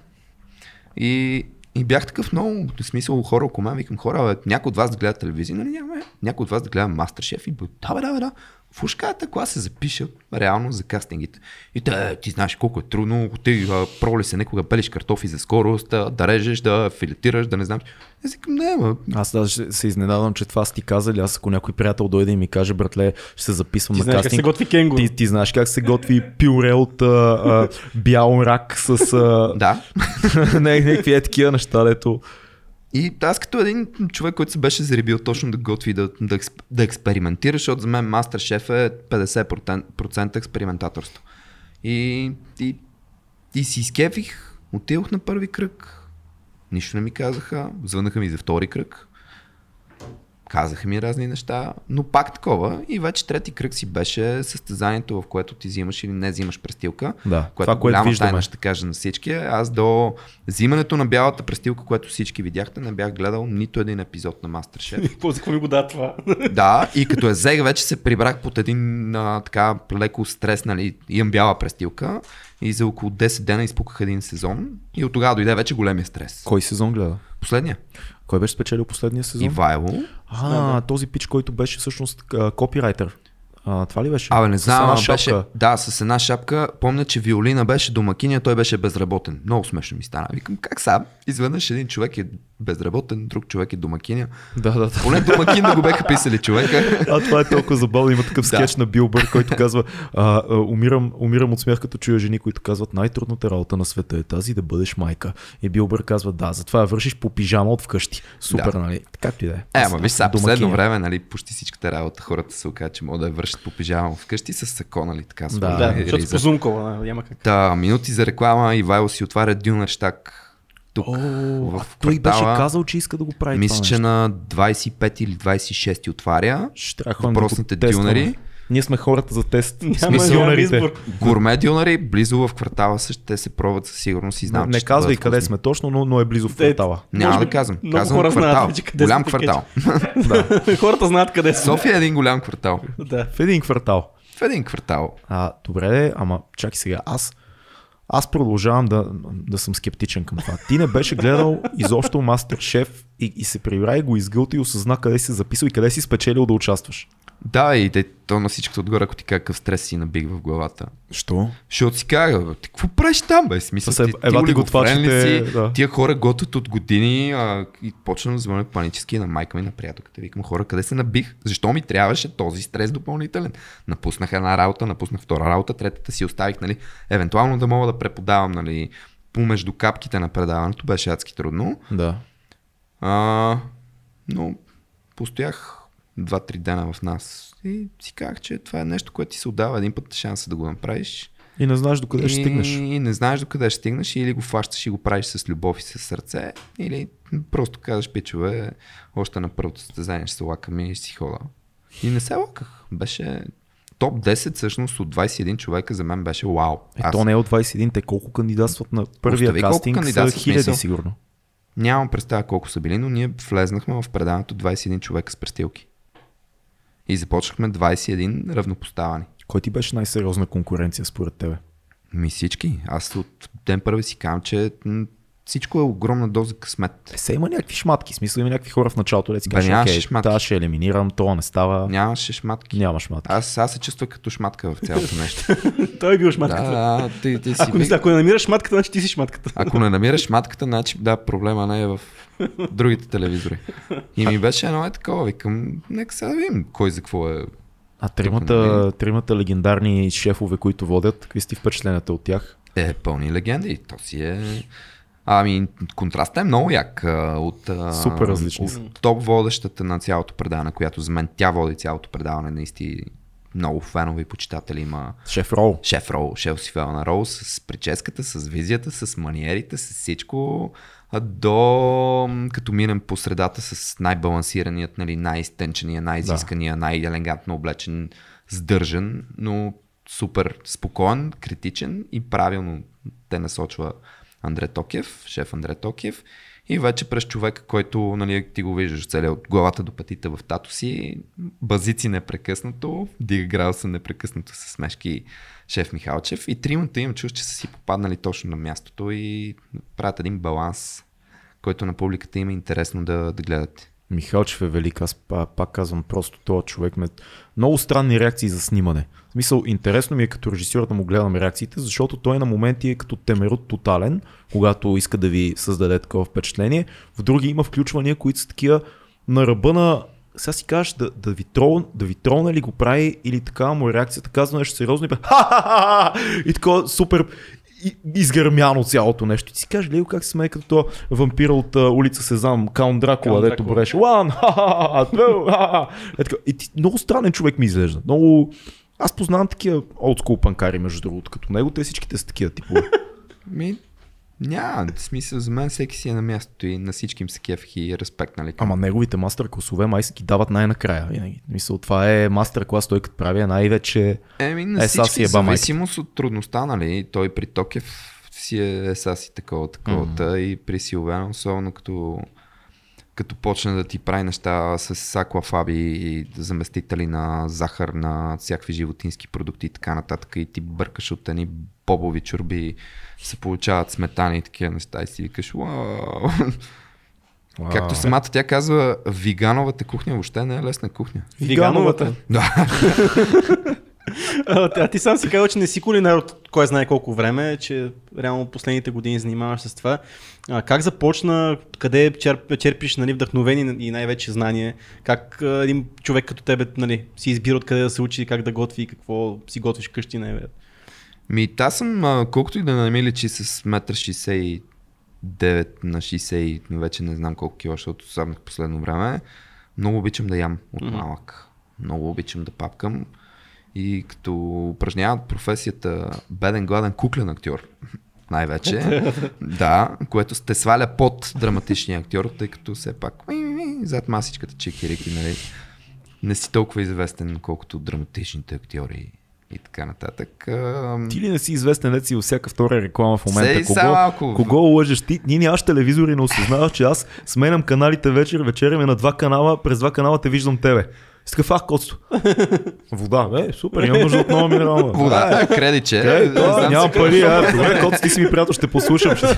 И, и бях такъв много, в смисъл хора около мен, викам хора, някой от вас да гледа телевизия, нали няма, някой от вас да гледа Мастершеф и бе, да, да, бе, да. В ушката кога се запиша реално за кастингите. И те, ти знаеш колко е трудно, ти а, проли се некога белиш картофи за скорост, да, да режеш, да филетираш, да не знам. Аз викам, не, ма, Аз даже се изненадвам, че това са ти казали. Аз ако някой приятел дойде и ми каже, братле, ще се записвам Ти на знаеш как кастинг. се готви кенгуру. Ти, ти знаеш как се готви пюре от а, а, бял рак с а, да. не, някакви е такива неща, дето. И аз като един човек, който се беше заребил точно да готви, да, да, да експериментира, защото за мен Мастершеф е 50% експериментаторство. И, и, и си изкефих, отидох на първи кръг, нищо не ми казаха, звънаха ми за втори кръг, казаха ми разни неща, но пак такова. И вече трети кръг си беше състезанието, в което ти взимаш или не взимаш престилка. Да, което това, което виждаме. тайна ще кажа на всички. е, Аз до взимането на бялата престилка, което всички видяхте, не бях гледал нито един епизод на Мастершеф. Какво за ми го да това? да, и като я взех, вече се прибрах под един а, така леко стрес, нали, имам бяла престилка и за около 10 дена изпуках един сезон и от тогава дойде вече големия стрес. Кой сезон гледа? Последния. Кой беше спечелил последния сезон? Ивайло. А, този пич, който беше всъщност копирайтер. А, това ли беше? Абе, не С знам, ама беше, да, с една шапка. Помня, че Виолина беше домакиня, той беше безработен. Много смешно ми стана. Викам, как сам? Изведнъж един човек е безработен, друг човек е домакиня. Да, да, да. Поне домакин да го беха писали човека. А това е толкова забавно. Има такъв Да. скетч на Билбър, който казва а, а, умирам, умирам от смях, като чуя жени, които казват най-трудната работа на света е тази да бъдеш майка. И Билбър казва да, затова я вършиш по пижама от вкъщи. Супер, Да. нали? Както и да е. Е, ама виж сега, последно време, нали, почти всичката работа хората се оказа, че могат да я вършат по пижама вкъщи с сако, нали, така. Да, Да, и защото по Зумкова, няма как. Та, минути за реклама, Ивайло си отваря Дюнерштаг тук О, в а той беше казал, че иска да го прави Мисля, това че на 25 или 26 отваря. Ще да въпросните тестваме. дюнери. Ние сме хората за тест. Няма избор. Гурме дюнери, близо в квартала също те се пробват със сигурност и знам, не че ще казвай къде сме точно, но, но е близо в Е, квартала. Няма да казвам. много Казвам хора знаят квартал. вече къде голям квартал. да. Хората знаят къде са. София е един голям квартал. Да. В един квартал. В един квартал. А, добре, ама чакай сега. Аз, аз продължавам да, да съм скептичен към това. Ти не беше гледал изобщо Мастер Шеф и, и се прибра и го изгълта и осъзна къде си записал и къде си спечелил да участваш. Да, и те, то на всичкото отгоре, ако ти кажа какъв стрес си набиг в главата. Що? Защото си бе, ти какво правиш там, бе? Смисъл, Това ти, ти, ти готвачите, си? да. Тия хора готвят от години а, и почна да звъня панически на майка ми, на приятелката. Викам, хора, къде се набих? Защо ми трябваше този стрес допълнителен? Напуснах една работа, напуснах втора работа, третата си оставих, нали, евентуално да мога да преподавам, нали, помежду капките на предаването, беше адски трудно. Да. А, но постоях 2-3 дена в нас и си казах, че това е нещо, което ти се отдава един път шанса да го направиш. И не знаеш докъде ще и, стигнеш. И не знаеш докъде ще стигнеш, или го фащаш и го правиш с любов и с сърце, или просто казваш, пичове, още на първото състезание ще се лакам и ще си хода. И не се лаках. Беше топ 10 всъщност от 21 човека за мен беше вау. Е, то не е от 21, те колко кандидатстват на първия Остави колко кастинг са кандидатстват, хиляди смисъл. сигурно. Нямам представа колко са били, но ние влезнахме в предаването 21 човека с престилки. И започнахме 21 равнопоставани. Кой ти беше най-сериозна конкуренция според тебе? Ми всички. Аз от ден първи си казвам, че всичко е огромна доза късмет. Е, се има някакви шматки, в смисъл има някакви хора в началото, да си Бе, кажеш, окей, шматки. това ще елиминирам, това не става, Нямаше шматки. няма шматки. Аз, аз се чувствах като шматка в цялото нещо. Той е бил шматката. да, ти, ти си Ако не, ако не намираш шматката, значи ти си шматката. Ако не намираш шматката, значи да, проблема не е в другите телевизори. И ми беше едно е такова, викам, нека сега да видим кой за какво е. А тримата, тримата легендарни шефове, които водят, какви сте впечатленията от тях? Е, пълни легенди. То си е... Ами, контрастът е много як. От, Супер различни От топ водещата на цялото предаване, която за мен тя води цялото предаване, наистина много фенове и почитатели има. Шеф Рол. Шеф Роу, шеф Сивелна Роу, с прическата, с визията, с маниерите, с всичко, до като минем по средата с най-балансираният, нали, най-изтенчения, най-изискания, най-елегантно облечен, сдържан, но супер спокоен, критичен и правилно те насочва Андре Токев, шеф Андре Токев. И вече през човека, който нали, ти го виждаш целия от главата до петите в тато си, базици непрекъснато, дига градуса непрекъснато с смешки шеф Михалчев. И тримата имам чувство, че са си попаднали точно на мястото и правят един баланс, който на публиката има интересно да, да гледате. Михалчев е велик, аз па- пак казвам просто този човек ме... Много странни реакции за снимане. В смисъл, интересно ми е като режисьор да му гледам реакциите, защото той на моменти е като темерут тотален, когато иска да ви създаде такова впечатление. В други има включвания, които са такива на ръба на сега си кажеш да, да, ви трол, да ви тролне ли го прави или такава му реакцията, казва нещо сериозно и бе, ха-ха-ха, и такова супер изгърмяно цялото нещо. И ти си кажеш, Лео, как се смее като то вампира от а, улица Сезам, Каун Дракула, Каунт дето бореше. One, two. Е така, И ти, много странен човек ми изглежда. Много... Аз познавам такива олдскул панкари, между другото, като него. Те всичките са такива типове. Ми, няма, в смисъл за мен всеки си е на мястото и на всички им се кефих и респект, нали? Ама неговите мастер класове май ги дават най-накрая. Винаги. Мисъл, това е мастер клас, той като прави е най-вече... Еми, на Е, всички, си майката. зависимост от трудността, нали? Той при Токев си е еса си такова, такова, mm. и при Силвена, особено като, като почне да ти прави неща с аквафаби и заместители на захар, на всякакви животински продукти и така нататък и ти бъркаш от едни бобови чурби, се получават сметани и такива неща и си викаш, вау. Както самата тя казва, вигановата кухня въобще не е лесна кухня. Вигановата. Да. А, ти сам си казал, че не си кулинар от кой знае колко време, че реално последните години занимаваш с това. А, как започна, къде черп, черпиш нали, вдъхновение и най-вече знание? Как а, един човек като тебе нали, си избира откъде да се учи, как да готви, какво си готвиш къщи най-вече? Ми, аз съм, а, колкото и да не ми личи с 1,69 на 60 и вече не знам колко кила, защото сабнах последно време, много обичам да ям от малък. Много обичам да папкам. И като упражнявам професията беден, гладен, куклен актьор, най-вече, да, което сте сваля под драматичния актьор, тъй като все пак зад масичката чики-рики, нали, не си толкова известен, колкото драматичните актьори и така нататък. Ти ли не си известен, си във всяка втора реклама в момента? Сей са малко. кого лъжеш ти? Ние нямаш телевизор и не осъзнаваш, че аз сменям каналите вечер, вечеряме на два канала, през два канала те виждам тебе. Ах, котсто. Вода, бе, супер, имам нужда от нова минерална. Вода, е, кредиче. Не да, си пари, а, добре, Коц, ти си ми приятел, ще послушам. Ще...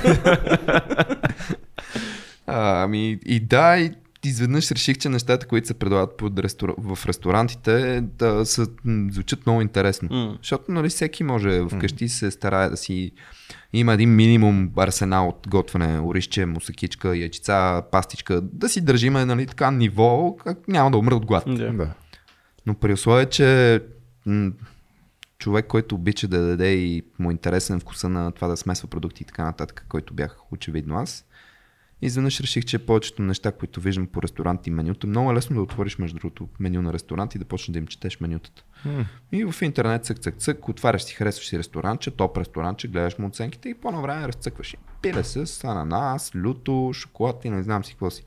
А, Ами, и да, и изведнъж реших, че нещата, които се предлагат под рестор... в ресторантите, да са, звучат много интересно. М. Защото нали, всеки може вкъщи се старае да си има един минимум арсенал от готвене, оризче, мусакичка, ячица, пастичка, да си държиме нали, така ниво, как няма да умре от глад. Да. Да. Но при условие, че м- човек, който обича да даде и му е интересен вкуса на това да смесва продукти и така нататък, който бях очевидно аз, изведнъж реших, че повечето неща, които виждам по ресторанти и менюта, много е лесно да отвориш между другото меню на ресторант и да почнеш да им четеш менютата. М. И в интернет цък, цък, цък, отваряш си, харесваш си ресторанче, топ ресторанче, гледаш му оценките и по-навреме разцъкваш. Пиле с ананас, люто, шоколад и не знам си какво си.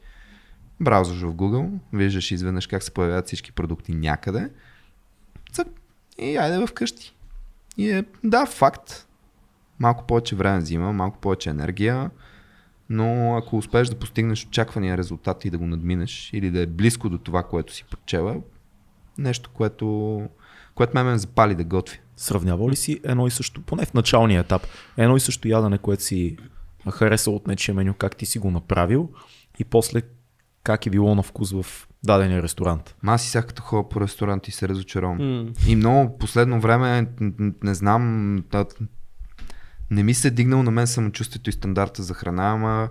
Браузваш в Google, виждаш изведнъж как се появяват всички продукти някъде. Цък, и айде вкъщи. И е, да, факт. Малко повече време взима, малко повече енергия, но ако успееш да постигнеш очаквания резултат и да го надминеш, или да е близко до това, което си прочела, нещо, което, което ме ме запали да готви. Сравнявал ли си едно и също, поне в началния етап, едно и също ядене, което си харесал от нечия меню, как ти си го направил и после как е било на вкус в дадения ресторант? Ма аз и сега като ходя по ресторант и се разочаровам. М. И много последно време, не знам, не ми се е дигнало на мен самочувствието и стандарта за храна, ама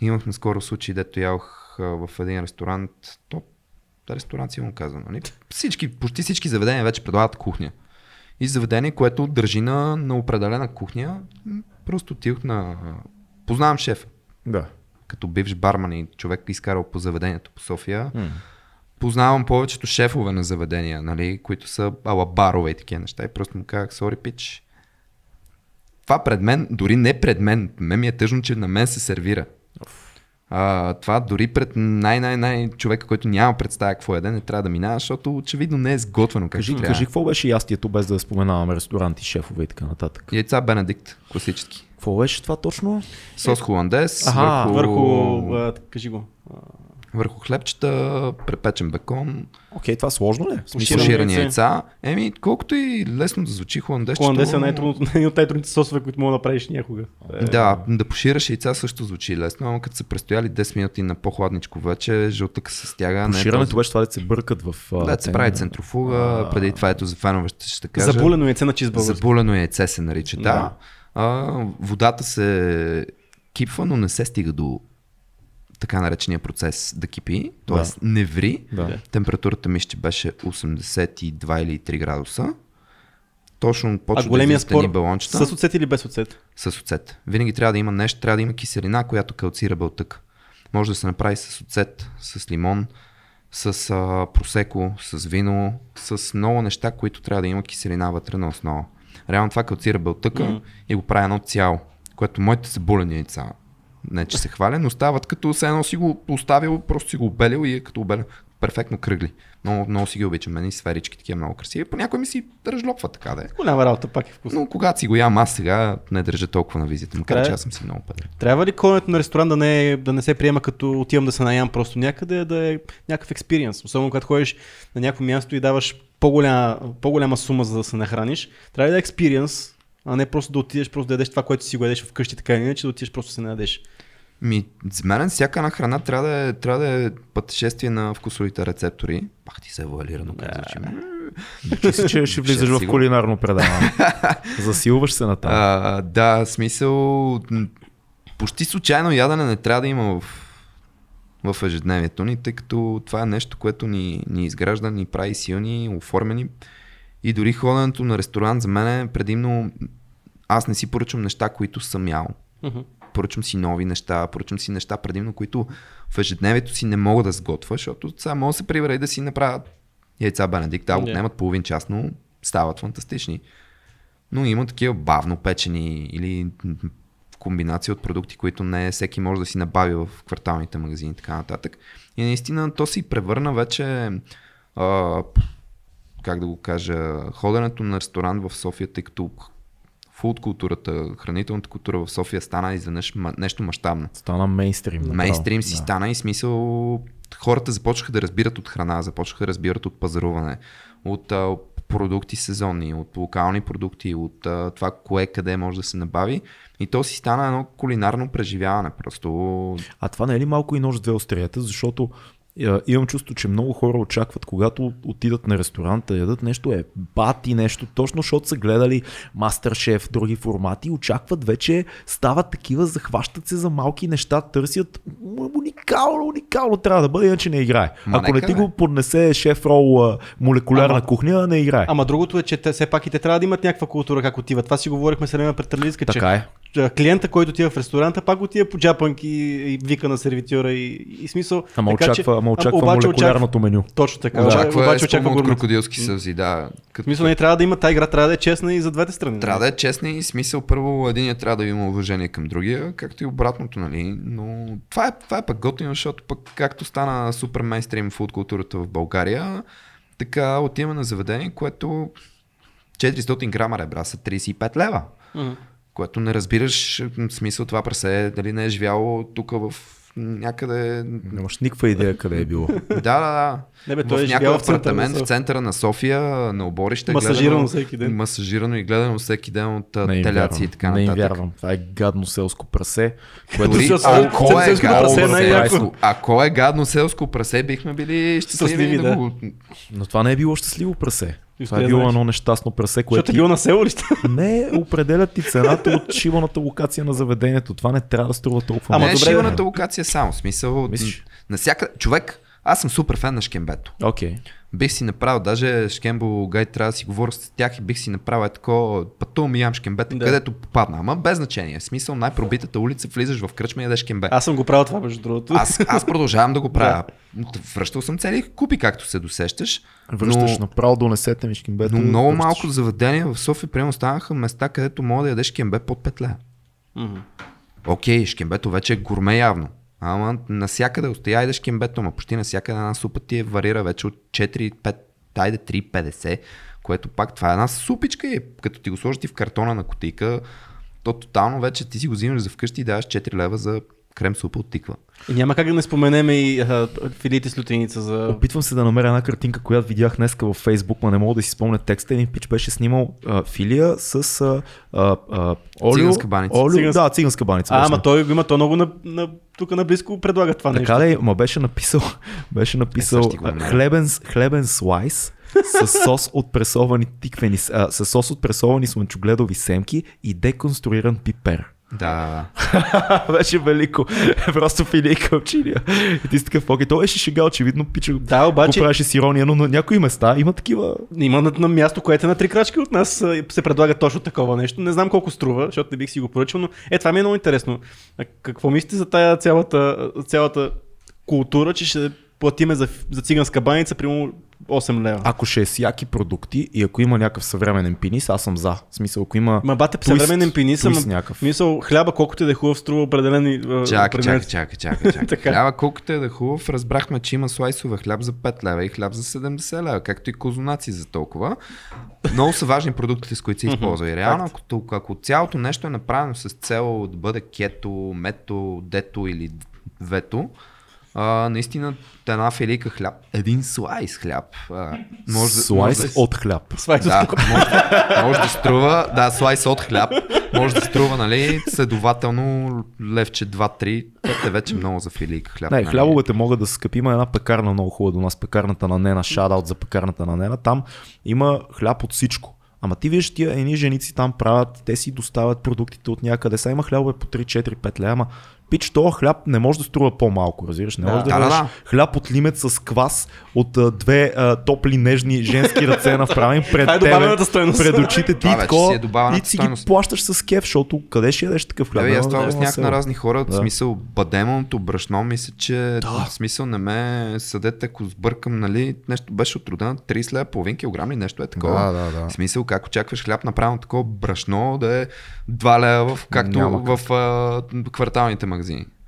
имахме скоро случай, дето ядох в един ресторант, то ресторант си му казвам, нали? Всички, почти всички заведения вече предлагат кухня. И заведение, което държи на, на определена кухня, просто отидох на... Познавам шефа, Да. като бивш барман и човек изкарал по заведението по София. М. Познавам повечето шефове на заведения, нали, които са ала барове и такива неща. И просто му казах, сори пич, това пред мен, дори не пред мен, мен ми е тъжно, че на мен се сервира. А, това дори пред най-най-най човека, който няма представа какво яде, не трябва да минава, защото очевидно не е сготвено как Кажи, трябва. кажи какво беше ястието, без да споменаваме ресторанти, шефове и така нататък. Яйца Бенедикт, класически. Какво беше това точно? Сос холандес, Аха, върху, Върху, кажи го. Върху хлебчета, препечен бекон, Окей, това сложно ли? е? Туширани яйца. Еми, колкото и лесно да звучи холандесчето. Холандес е най-трудното, един от най-трудните сосове, които мога да направиш някога. Е, Да, да пошираш яйца също звучи лесно, но като са престояли 10 минути на по-хладничко вече, жълтъка се стяга. не е този- беше това, да се бъркат в... Да, се прави центрофуга, преди това ето за феновете ще кажа. Забулено яйце на чизбългър. Забулено яйце се нарича, да. Да. А, водата се кипва, но не се стига до така наречения процес да кипи, т.е. Да. не ври. Да. Температурата ми ще беше 82 или 3 градуса. Точно А почва да големия едни спор балончета. с оцет или без оцет? с оцет. Винаги трябва да има нещо, трябва да има киселина, която калцира белтък. Може да се направи с оцет, с лимон, с а, просеко, с вино, с много неща, които трябва да има киселина вътре на основа. Реално това калцира белтъка Мгм. и го прави едно цяло, което моите са болени яйца. Не, че се хваля, но стават като се едно си го оставил, просто си го обелил и е като обелил. Перфектно кръгли. Много, много си ги обичам. Мен и сферички такива много красиви. Понякога ми си разлопва така да е. Голяма работа, пак е вкусно. Но когато си го ям аз сега, не държа толкова на визията, макар е. че аз съм си много пъден. Трябва ли ходенето на ресторант да не, да не се приема като отивам да се наям просто някъде, да е някакъв експириенс? Особено когато ходиш на някакво място и даваш по-голяма, по-голяма сума за да се нахраниш. Трябва ли да е експириенс, а не просто да отидеш, просто да ядеш това, което си го ядеш вкъщи, така или иначе да отидеш просто да се наядеш. Ми, за мен всяка една храна трябва да е, трябва да е пътешествие на вкусовите рецептори. Пах ти се евалирано, как звучи. Звучи си, че ще влизаш в кулинарно предаване. Засилваш се на там. А, да, смисъл, почти случайно ядене не трябва да има в, в ежедневието ни, тъй като това е нещо, което ни, ни изгражда, ни прави силни, оформени. И дори ходенето на ресторант за мен е предимно... Аз не си поръчвам неща, които съм ял. Мгм. поръчвам си нови неща, поръчвам си неща предимно, които в ежедневието си не мога да сготвя, защото сега мога да се прибера и да си направя яйца Бенедикт, а Да. отнемат половин час, но стават фантастични. Но има такива бавно печени или комбинация от продукти, които не всеки може да си набави в кварталните магазини и така нататък. И наистина то си превърна вече а, как да го кажа, ходенето на ресторант в София, тъй като фуд културата, хранителната култура в София стана изведнъж нещо мащабно. Стана мейнстрим. Мейнстрим си Да. стана и смисъл хората започнаха да разбират от храна, започнаха да разбират от пазаруване, от а, продукти сезонни, от локални продукти, от а, това кое къде може да се набави. И то си стана едно кулинарно преживяване. Просто А това не е ли малко и нож с две острията, защото имам чувство, че много хора очакват, когато отидат на ресторанта, ядат нещо е бати нещо, точно защото са гледали Мастер-шеф, други формати, очакват вече, стават такива, захващат се за малки неща, търсят уникално, уникално трябва да бъде, иначе не играе. Ма Ако не ти го поднесе шеф рол молекулярна Ама- кухня, не играе. Ама другото е, че те все пак и те трябва да имат някаква култура как отива. Това си говорихме с Елена Петралиска, че е. клиента, който отива в ресторанта, пак отива по джапанки и, вика на сервитьора и, и смисъл. Ама така, очаква, ама очаква обаче молекулярното меню. Точно така. Да. Очаква обаче е очаква от крокодилски сълзи, да. Като смисъл, не трябва да има тази игра, трябва да е честна и за двете страни. Трябва да е честен и смисъл първо единият трябва да има уважение към другия, както и обратното, нали? Но това е, това е пък готино, защото пък както стана супер мейнстрим фуд културата в България, така отиваме на заведение, което 400 грама ребра са 35 лева. Мгм. Което не разбираш смисъл това прасе, дали не е живяло тук в някъде... Нямаш никаква идея къде е било. Да, да, да. Не, бе, той в е живял в центъра апартамент на в София. центъра на София, на оборище. Масажирано гледано- всеки ден. Масажирано и гледано всеки ден от Не им теляци вярвам. и така не им нататък. вярвам. Това е гадно селско прасе, което Дори, ако, е гадно, е селско, ако е гадно селско прасе, бихме били щастливи да, да. го... Но това не е било щастливо прасе. Това е било едно нещастно прасе, което Защото е ти... било на село ли не определят ти цената от шибаната локация на заведението. Това не трябва да струва толкова. Ама не е добре, шиваната локация само. В Смисъл, Мислиш? насякъде... Човек, аз съм супер фен на Шкембето. Окей. Бих си направил, даже Шкембо Гай трябва да си говоря с тях и бих си направил е такова, пътувам и ям Шкембето, Да. където попадна. Ама без значение. В смисъл, най-пробитата улица, влизаш в кръчма и ядеш Шкембе. Аз съм го правил това, между другото. Аз, аз продължавам да го правя. Връщал съм цели купи, както се досещаш. Връщаш но, направо донесете ми шкимбето. но много връщаш. малко заведения в София, примерно, останаха места, където мога да ядеш кембе под 5 лева. Мгм. Окей, шкембето вече е гурме явно. Ама насякъде остоя идеш кембето, ама почти насякъде една супа ти е варира вече от 4-5, айде 3,50, което пак това е една супичка и като ти го сложиш в картона на котика, то тотално вече ти си го взимаш за вкъщи и даваш 4 лева за крем супа от тиква. И няма как да не споменем и а, филите с лютеница за... Опитвам се да намеря една картинка, която видях днеска във Фейсбук, но не мога да си спомня текста. Един пич беше снимал а, филия с а, а, а, олио. Циганска баница. Олио, Циганска- Да, циганска баница. А, ама той го има, то много на, на, тук наблизко предлага това Така нещо. ли? Ма беше написал, беше написал намеря. хлебен, хлебен слайс с сос от пресовани тиквени, а, с сос от пресовани слънчогледови семки и деконструиран пипер. Да. беше велико. Просто филийка очиния. И ти си такъв, окей, то беше шега, очевидно, пича. Да, обаче- Го правеше с ирония, но на някои места има такива. Има на, на място, което е на три крачки от нас, се предлага точно такова нещо. Не знам колко струва, защото не бих си го поръчал, но е, това ми е много интересно. А какво мислите за тая цялата, цялата култура, че ще платиме за, за циганска баница, примерно 8 лева? Ако ще е с яки продукти и ако има някакъв съвременен пинис, аз съм за. В смисъл, ако има. Ма бате, твист- съвременен пениса, твист ма, някакъв. мисъл, хляба, колкото и да е хубав, струва определени... а, Чакай, определени- чакай, чакай, чакай. Хляба, колкото е да е хубав, разбрахме, че има слайсове хляб за 5 лева и хляб за 70 лева, както и козунаци за толкова. Много са важни продуктите, с които се използва. И реално, ако, ако цялото нещо е направено с цел да бъде кето, мето, дето или вето, а, наистина една филийка хляб, един слайс хляб. А, може, да- Слайс може да- от хляб. Слайс да, може, да- може да струва, да, слайс от хляб, може да струва, нали, следователно левче 2-3, те вече много за филийка хляб. Не, нали. хлябовете могат да скъпи. Има една пекарна много хубава до нас, пекарната на Нена, шадаут за пекарната на Нена. Там има хляб от всичко. Ама ти виждаш тия едни женици там правят, те си доставят продуктите от някъде. Сега има хлябове по 3, 4, 5 лева, ама пич, този хляб не може да струва по-малко, разбираш? Не Да. може да, Да, да, да, да. хляб от лимет с квас от а, две а, топли, нежни женски ръце направени пред е тебе, пред очите ти и такова, си е и си ги плащаш с кеф, защото къде ще ядеш такъв хляб? Абе, аз това обяснях на разни хора, Да. в смисъл бадемоното брашно, мисля, че в смисъл не ме съдете, ако сбъркам, нали, нещо беше от рода на 30 лева, половин килограм или нещо е такова. Да, да, да. В смисъл, как очакваш хляб направено такова брашно да е 2 лева, както в кварталните магазини.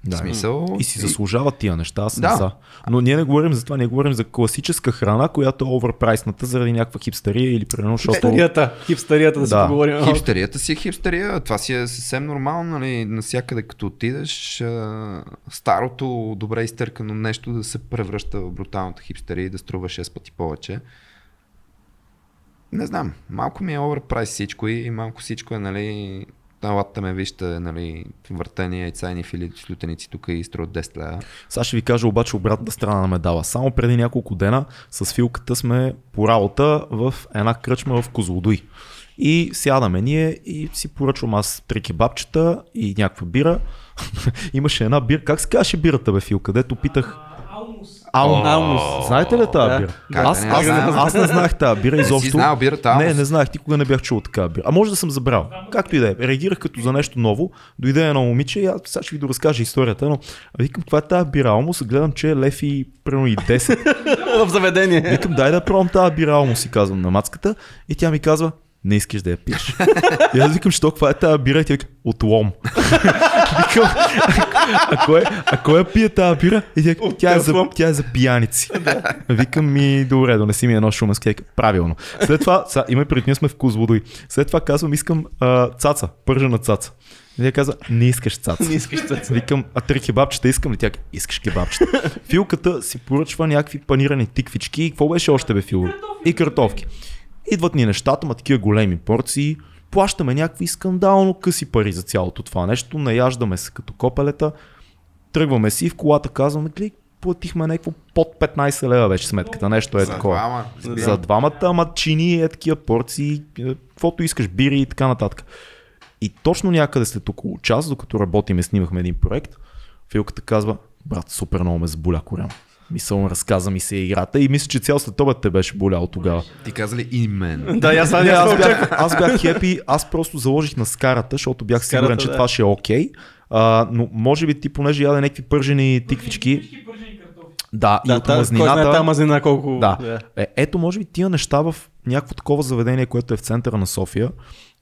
Да. В смисъл. И си заслужават тия неща, аз съм Да. за. Но ние не говорим за това, ние говорим за класическа храна, която е оверпрайсната заради някаква хипстерия или примерно, защото... Хипстерията, хипстерията да, Да. си поговорим. Хипстерията си е хипстерия. Това си е съвсем нормално, нали? Насякъде като отидеш, старото, добре изтъркано нещо да се превръща в бруталната хипстерия и да струва 6 пъти повече. Не знам, малко ми е оверпрайс всичко и малко всичко е, нали, Алата ме вижте, нали, въртени яйца и фили с лютеници тук и струват 10 лева. Сега ще ви кажа обаче обратната страна на медала. Само преди няколко дена с Филката сме по работа в една кръчма в Козлодуй. И сядаме ние и си поръчвам аз три кебабчета и някаква бира. Имаше една бира. Как се казваше бирата, бе, Фил? Където питах. Алмус. Алмус. Знаете ли тази бира? Как Аз, да не аз, знам? аз, не знаех тази бира Не изобщо. знал бирата Не, Алмус? не знаех, никога не бях чул така бира. А може да съм забрал. Както и да е. Реагирах като за нещо ново. Дойде едно момиче и аз сега ще ви доразкажа историята, но викам, каква е тази бира Алмус? Гледам, че е лев и примерно и 10. в заведение. Викам, дай да пробвам тази бира Алмус, си казвам на мацката. И тя ми казва, не искаш да я пиеш. и аз викам, що каква е тази бира? И тя вика, от лом. викам, а кой, а кой я пие тази бира? И тя, тя, е за, тя е за пияници. викам ми, добре, донеси ми едно шуменско. Тя вика, Правилно. След това, сега, има пред ние сме в Козлодой. След това казвам, искам а, цаца, пържена цаца. И тя каза, не искаш цаца. Не искаш да Викам, а три кебабчета искам ли? Тя искаш кебабчета. Филката си поръчва някакви панирани тиквички. И какво беше още бе, Фил? И картофки. Идват ни нещата, ма такива големи порции. Плащаме някакви скандално къси пари за цялото това нещо. Наяждаме се като копелета. Тръгваме си в колата, казваме, гледай, платихме някакво под 15 лева вече сметката. Нещо е За такова. двама. За двамата, ама чини е такива порции, е, каквото искаш, бири и така нататък. И точно някъде след около час, докато работим и снимахме един проект, Филката казва, брат, супер много ме заболя корем. Мисъл, разказа ми се играта и мисля, че цял след обед те беше болял тогава. Ти каза ли и мен? Да, аз аз, аз бях, аз бях хепи, аз просто заложих на скарата, защото бях Скарата, сигурен, че да. това ще е окей. А, но може би ти, понеже яде някакви пържени тиквички, да, и Да, от та, кой знае мазнината, мазнина колко... да. Е, ето, може би тия неща в някакво такова заведение, което е в центъра на София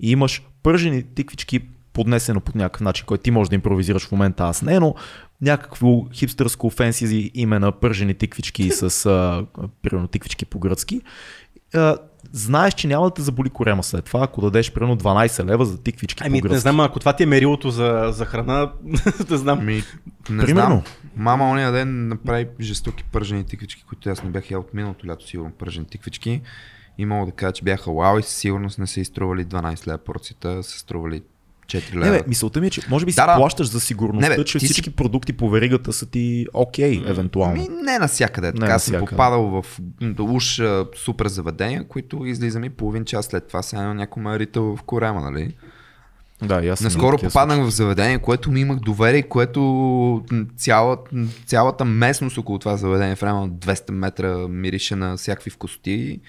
и имаш пържени тиквички поднесено по някакъв начин, който ти можеш да импровизираш в момента, аз не, но някакво хипстърско фенси име на пържени тиквички с а, примерно тиквички по-гръцки. А, знаеш, че няма да те заболи корема след това, ако дадеш примерно 12 лева за тиквички Ами, по-гръцки. не знам, ако това ти е мерилото за, за храна, не знам. Ми, не Примерно. знам. Мама ония ден направи жестоки пържени тиквички, които аз не бях ял от миналото лято, сигурно пържени тиквички. И мога да кажа, че бяха вау и със сигурност не са изтрували 12 лева порцията, са стрували 4 лева. Не, бе, мисълта ми е, че може би си Да, да. плащаш за сигурността, Не, бе, че ти си- всички продукти по веригата са ти окей, евентуално. Ми, не навсякъде. Не Така съм навсякъде. попадал в уж супер заведения, които излизам и половин час след това сега някой ме е ритал в корема, нали? Да, съм Наскоро попаднах в заведение, което ми имах доверие, което цялата, цялата местност около това заведение в района на 200 метра мирише на всякакви вкусоти.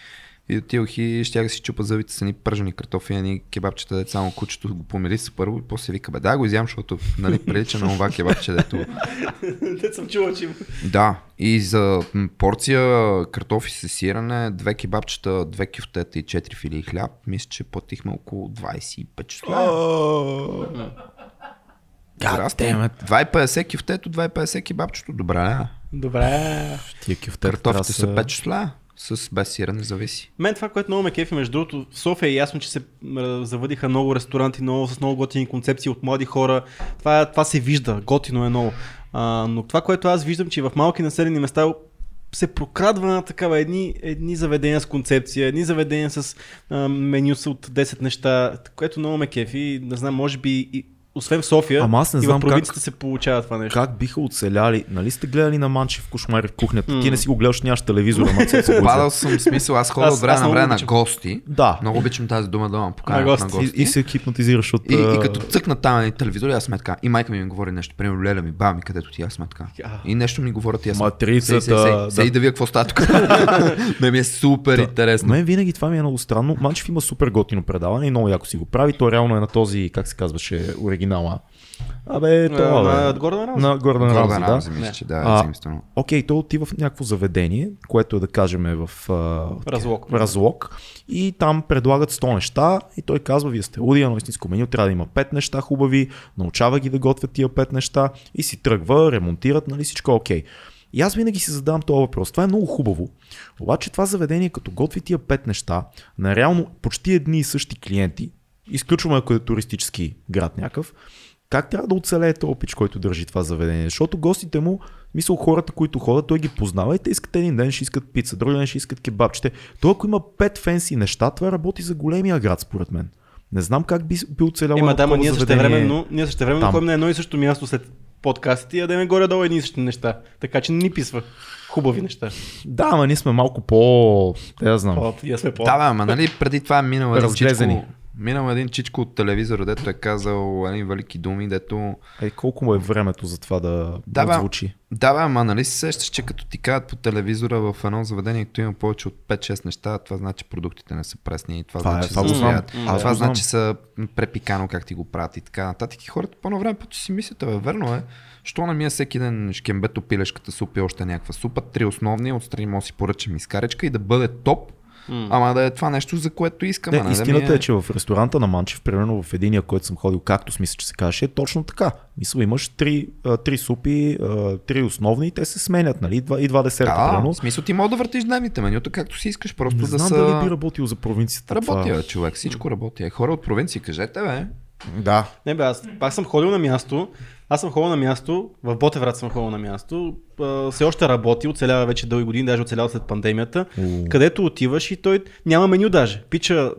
И отидох и щях да си чупа зъбите с едни пържени картофи, едни кебабчета, деца само кучето го помири се първо и после вика, бе да го изям, защото нали, прилича на това кебабче, дето Не съм чувал, че има. да, и за порция картофи с сирене, две кебабчета, две кюфтета и четири филии хляб, мисля, че платихме около 25 числа. Damn it. 2,50 кюфтето, 2,50 кебабчето, добре. Добре. Тия кюфтета Картофите са 5 числа, с без сирене зависи. Мен това, което много ме кефи, между другото, в София е ясно, че се завъдиха много ресторанти, много, с много готини концепции от млади хора. Това, това се вижда, готино е много. А, но това, което аз виждам, че в малки населени места се прокрадва на такава едни, едни заведения с концепция, едни заведения с а, меню от 10 неща, което много ме кефи. Не знам, може би и, освен в София, Ама аз не и знам в как- се получава това нещо. Как биха оцеляли? Нали сте гледали на Манчи в кошмари в кухнята? Ти не си го гледаш, нямаш телевизора, ама се го Падал съм в смисъл, аз ходя от време на време на гости. Да. Много обичам тази дума да ме На поканят гости. на гости. И, и се хипнотизираш от... И, и като цъкна там на телевизора, аз сме така. И майка ми ми говори нещо. Примерно Леля ми, баба ми, където ти аз сме така. И нещо ми говорят и аз сме. Матрицата, Сей, да. вие какво става тук. Ме ми е супер интересно. Мен винаги това ми е много странно. Манчев има супер готино предаване и много яко си го прави. То реално е на този, как се казваше, оригинала. Абе, това на бе. Гордон Рамзи. На Гордон Рамзи, да. Рамзи, мисля, че да, А, е. Окей, той отива в някакво заведение, което е да кажем е в а, Разлог. разлог и там предлагат 100 неща и той казва, вие сте луди, на истинско меню трябва да има 5 неща хубави, научава ги да готвят тия 5 неща и си тръгва, ремонтират, нали всичко е окей. И аз винаги си задавам този въпрос. Това е много хубаво. Обаче това заведение, като готви тия 5 неща, на реално почти едни и същи клиенти, изключваме ако е туристически град някакъв, как трябва да оцелее този пич, който държи това заведение? Защото гостите му, мисъл хората, които ходят, той ги познава и те искат един ден, ще искат пица, друг ден ще искат кебабчета. Той ако има пет фенси неща, това работи за големия град, според мен. Не знам как би, би оцеляло Ема да, ма ние времено, ние там. ходим на едно и също място след подкастите и ядеме горе-долу едни и същи неща. Така че не ни писва хубави неща. Да, ама ние сме малко по... Те да знам. О, ние сме по... Да, бе, ама нали преди това е минал един Разглезени. чичко, минал един чичко от телевизора, дето е казал едни велики думи, дето... Е, колко му е времето за това да, Да, бе. звучи? Да, бе, ама нали се сещаш, че като ти кажат по телевизора в едно заведение, като има повече от 5-6 неща, това значи продуктите не са пресни, това, Това е- значи това са го знам. това знам. значи са препикано как ти го правят и така нататък. И хората по време път си мислят, бе, верно е, що не ми е всеки ден шкембето, пилешката супа и още някаква супа, три основни, отстрани може си поръчам изкаречка и да бъде топ, ама да е това нещо, за което искам. Не, не да истината ми е, че в ресторанта на Манчев, примерно в единия, който съм ходил, както смисля, че се казваше, е точно така. Мисля, имаш три, три супи, три основни и те се сменят, нали? И Два, и два десерта, Да, примерно. в смисъл ти мога да въртиш дневните менюта както си искаш, просто Не да знам са... дали би работил за провинцията. Работи, това. човек, всичко работи. Е, хора от провинции, кажете, бе. Да. Не бе, аз пак съм ходил на място. Аз съм ходил на място, в Ботеврат съм ходил на място. а, Все още работи, оцелява вече дълги години, даже оцелява след пандемията. О. Където отиваш и той няма меню даже. Пича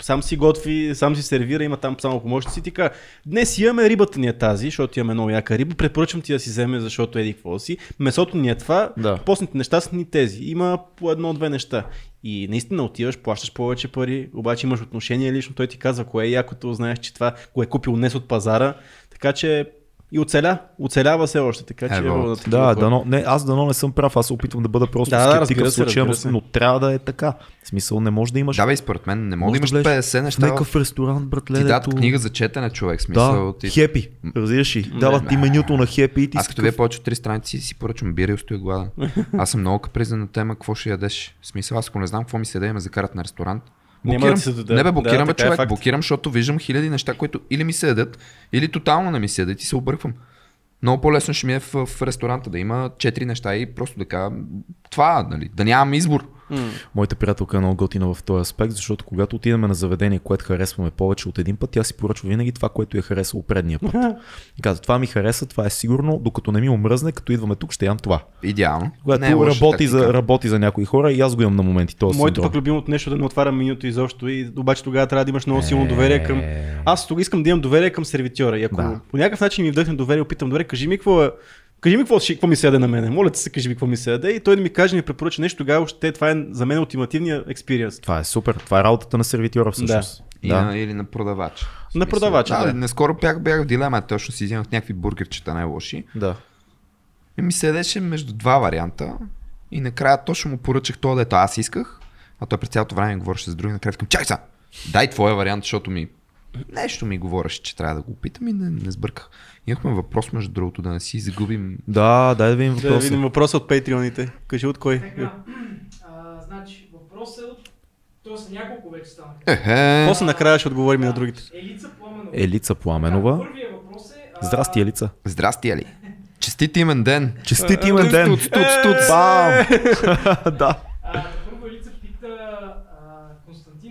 сам си готви, сам си сервира, има там само помощници и казва, днес имаме рибата ни е тази, защото имаме много яка риба, препоръчвам ти да си вземе, защото еди какво си. Месото ни е това, Да. постните неща са ни тези. Има по едно-две неща. И наистина отиваш, плащаш повече пари, обаче имаш отношение лично, той ти казва кое е якото, знаеш, че това го е купил днес от пазара. Така че и оцеля, оцелява се още, така че Ево, Да, хора. дано, не, аз дано не съм прав, аз се опитвам да бъда просто Да, да, скептик разбира в случая, но, но трябва да е така. В смисъл, не може да имаш. Да, бе, според мен не мога да може имаш влезеш 50 в неща. в- някакъв ресторант, братле, Ти дадат книга за четене, човек. Смисъл, Да, ти... хепи. Разбираш ли? Дават ти менюто на хепи и ти Аз си като вие повече от 3 страници си поръчвам бира и стоя гладен. Аз съм много капризен на тема какво ще ядеш. В смисъл, аз ако не знам какво ми се яде, ме закарат на ресторант. Няма да се даде. Не бе, блокирам Да, така е човек. факт. блокирам, защото виждам хиляди неща, които или ми се ядат, или тотално не ми се ядат и се обърквам. Много по-лесно ще ми е в, в ресторанта да има 4 неща и просто да кажа това, нали, да нямам избор. Моята приятелка е много готина в този аспект, защото когато отидем на заведение, което харесваме повече от един път, тя си поръчва винаги това, което е харесало предния път. И казва, това ми хареса, това е сигурно, докато не ми омръзне, като идваме тук, ще ям това. Идеално. Не е работи, за, работи за някои хора и аз го имам на моменти. Този Моето синдром. пък любимото нещо е да не отварям менюто изобщо и обаче тогава трябва да имаш много силно доверие към... Е. Аз тук искам да имам доверие към сервитьора и ако Да. по някакъв начин ми вдъхне доверие, опитам добре, кажи ми какво е... Кажи ми какво, ще- какво ми се яде на мене. Моля ти се, кажи ми какво ми се яде. И той да ми каже, ми препоръча нещо, тогава ще това е за мен ултимативния експириенс. Това е супер. Това е работата на сервитьора всъщност. И Да. на, или на продавач. На смисъл, продавача, да. Наскоро бях, бях в дилема, точно си вземах някакви бургерчета най-лоши. да. И ми седеше между два варианта и накрая точно му поръчах това, дето аз исках, а той през цялото време говореше с други, накрая викам, чакай са, дай твоя вариант, защото ми нещо ми говореше, че трябва да го опитам и не, не сбърках. Имахме въпрос, между другото, да не си загубим. Да, дай да видим Да въпроса. видим въпроса от патреоните. Кажи от кой. Така, а, значи, въпросът е от... То са няколко вече станаха. После накрая ще отговорим и на другите. Елица Пламенова. Елица Пламенова. Така, Първият въпрос е... а, Здрасти, Елица. здрасти, Али. Честит имен ден. Честит имен ден. Стуц, стуц, стуц. Бам! да. А, първо Елица пита а,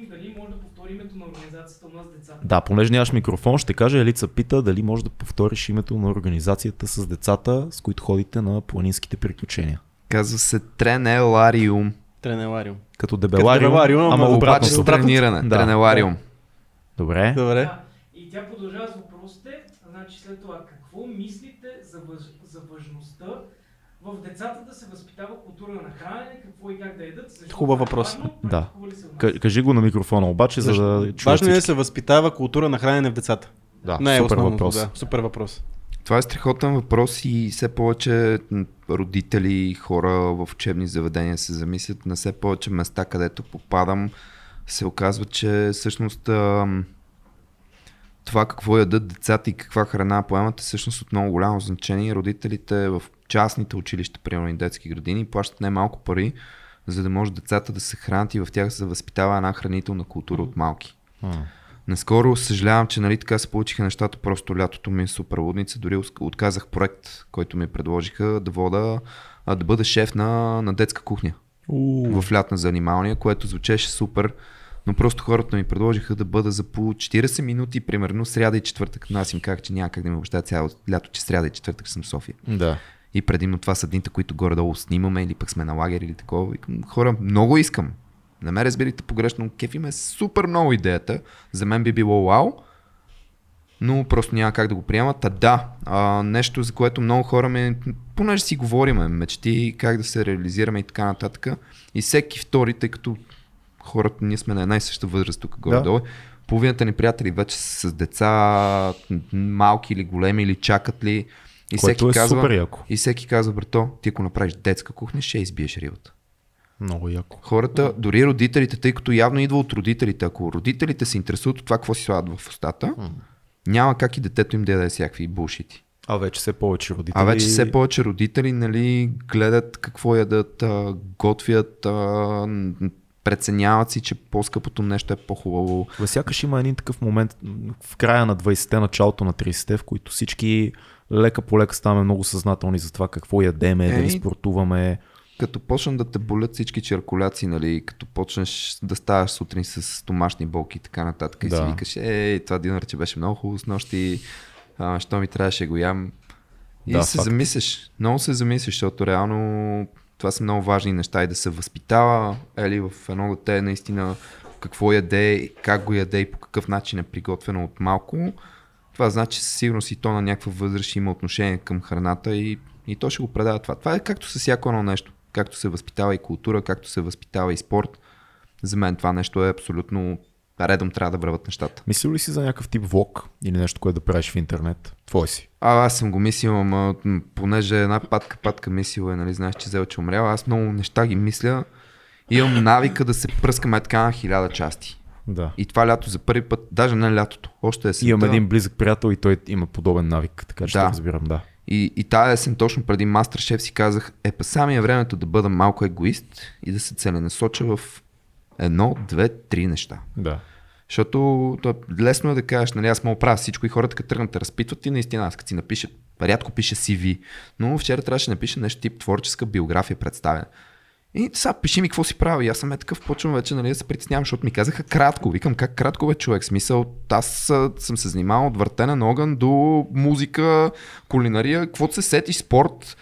Константин дали може да повтори името на организацията у нас децата. Да, понеже нямаш микрофон, ще кажа Елица пита дали може да повториш името на организацията с децата, с които ходите на планинските приключения. Казва се Тренелариум. Тренелариум. Като дебелариум, дебелариум, ама ама обратно. Обаче с трениране. Да. Тренелариум. Добре. Добре. Да. И тя продължава с въпросите. Значи след това, какво мислите за, въж... за важността в децата да се възпитава култура на хранене, какво и как да едат? Защо Хубав въпрос. важно, Да. кажи го на микрофона обаче, за да чуят Важно е да се възпитава култура на хранене в децата. Да, Не е супер въпрос. Да, супер въпрос. Това е страхотен въпрос и все повече родители, хора в учебни заведения се замислят на все повече места, където попадам, се оказва, че всъщност това какво ядат децата и каква храна поемат е всъщност от много голямо значение. Родителите в частните училища, примерно и детски градини, плащат най-малко пари, за да може децата да се хранят и в тях се възпитава една хранителна култура от малки. Наскоро съжалявам, че нали така се получиха нещата, просто лятото ми е супер лудница, дори отказах проект, който ми предложиха да вода, да бъда шеф на, на детска кухня У, в лятна занималния, което звучеше супер, но просто хората ми предложиха да бъда за по 40 минути, примерно сряда и четвъртък. Но аз им казах, че няма как да ми обещая цяло лято, че сряда и четвъртък съм в София. Да. И предимно това са дните, които горе-долу снимаме или пък сме на лагер или такова. Викам, хора, много искам. Не ме разбирайте погрешно, кефи ме супер много идеята. За мен би било вау, но просто няма как да го приемат. А да, а, нещо за което много хора ме, понеже си говориме, мечти, как да се реализираме и така нататък. И всеки втори, тъй като хората, ние сме на една и съща възраст тук горе-долу, половината ни приятели вече са с деца, малки или големи, или чакат ли. И Което всеки е казва, супер яко. и всеки казва, брато, ти ако направиш детска кухня, ще избиеш рибата. Много яко. Хората, дори родителите, тъй като явно идва от родителите, ако родителите се интересуват от това, какво си слагат в устата, няма как и детето им да яде всякакви булшити. А вече все повече родители. А вече все повече родители нали, гледат какво ядат, готвят, преценяват си, че по-скъпото нещо е по-хубаво. Бе, Сякаш има един такъв момент в края на 20-те, началото на 30-те, в които всички лека по лека ставаме много съзнателни за това какво ядеме, Ей. дали спортуваме. Като почнат да те болят всички черкуляции, нали, като почнеш да ставаш сутрин с домашни болки и така нататък, и Да. си викаш, ей, това динарче беше много хубаво с нощи, а, що ми трябваше го ям. И Да, се факт. замислиш, много се замислиш, защото реално това са много важни неща и да се възпитава, ели в едно дете наистина какво яде, как го яде и по какъв начин е приготвено от малко. Това значи със сигурност и то на някаква възраст има отношение към храната и, и то ще го предава това. Това е както с всяко едно нещо. Както се възпитава и култура, както се възпитава и спорт. За мен това нещо е абсолютно редом трябва да върват нещата. Мислил ли си за някакъв тип влог или нещо, което да правиш в интернет? Твой си. А, аз съм го мислил, ама понеже една патка, патка мисил е, нали, знаеш, че Зел, че умрял, аз много неща ги мисля. Имам навика да се пръскаме така на хиляда части. Да. И това лято за първи път, даже не лятото, още е Имам един близък приятел и той има подобен навик, така че Да. разбирам, да. И, и тая есен точно преди Masterchef си казах, е па сами е времето да бъда малко егоист и да се целенасоча в едно, две, три неща. Да. Защото то, лесно е да кажеш, нали, аз мога правя всичко и хората като тръгнат да разпитват и наистина аз като си напиша, рядко пише CV, но вчера трябваше да напиша нещо тип творческа биография представяне. И сега пиши ми какво си прави. Аз съм е такъв, почвам вече нали, да се притеснявам, защото ми казаха кратко. Викам как кратко бе човек. Смисъл, аз съм се занимавал от въртене на огън до музика, кулинария, каквото се сетиш, спорт.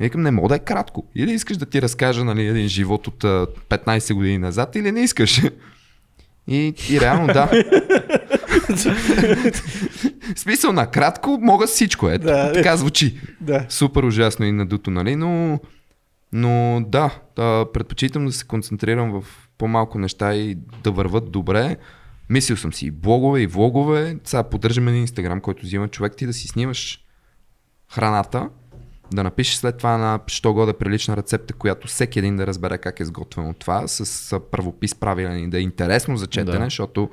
И Викам, не мога да е кратко. Или искаш да ти разкажа нали, един живот от а, 15 години назад, или не искаш. И, и реално да. Смисъл, накратко мога всичко. Е, Да. така звучи. Да. Супер ужасно и надуто, нали? Но, но да, да, предпочитам да се концентрирам в по-малко неща и да върват добре. Мислил съм си и блогове, и влогове. Сега поддържаме един инстаграм, който взима човек ти да си снимаш храната, да напишеш след това на що годе прилична рецепта, която всеки един да разбере как е сготвено това, с правопис правилен и да е интересно за четене, Да. защото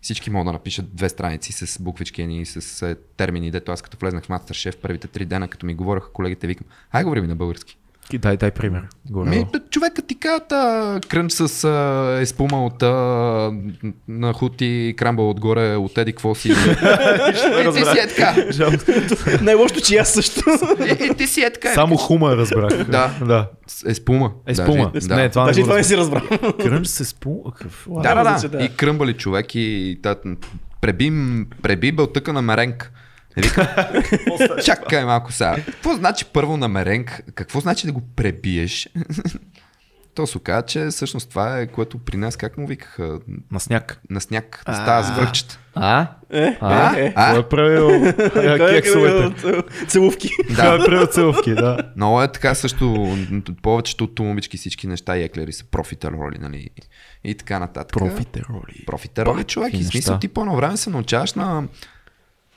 всички могат да напишат две страници с буквички и с е, термини, дето аз като влезнах в Masterchef първите три дена, като ми говореха колегите, викам, ай говори ми на български. Дай, дай пример. Горе. Ми, човека ти казват а, крънч с а, еспума от а, на хути, крамбъл отгоре, от еди какво си. и ти си е така. Най-лошото, че и аз също. И, ти си е така. Само хума разбрах. Да. да. С Еспума. Е спума. Даже, Не, да. това Даже не това не си разбрал. Крънч се спума. Какво? Да, да, да. да. И кръмбали човек и та, преби, бълтъка на меренг. И вика, чакай малко сега. Какво значи първо на меренг? Какво значи да го пребиеш? То се оказа, че всъщност това е, което при нас, как му викаха, На сняг. на сняг, да става с връхчета. А? Е, А? е, е. А? Е правил Той е кексовете? кръгъл, Целувки. Кой е правил целувки, да. Много е така също, повечето от тумовички всички неща и еклери са профитероли, нали? И така нататък. Профитероли. профитероли, Пак човек. И смисъл ти по едно време се научаваш на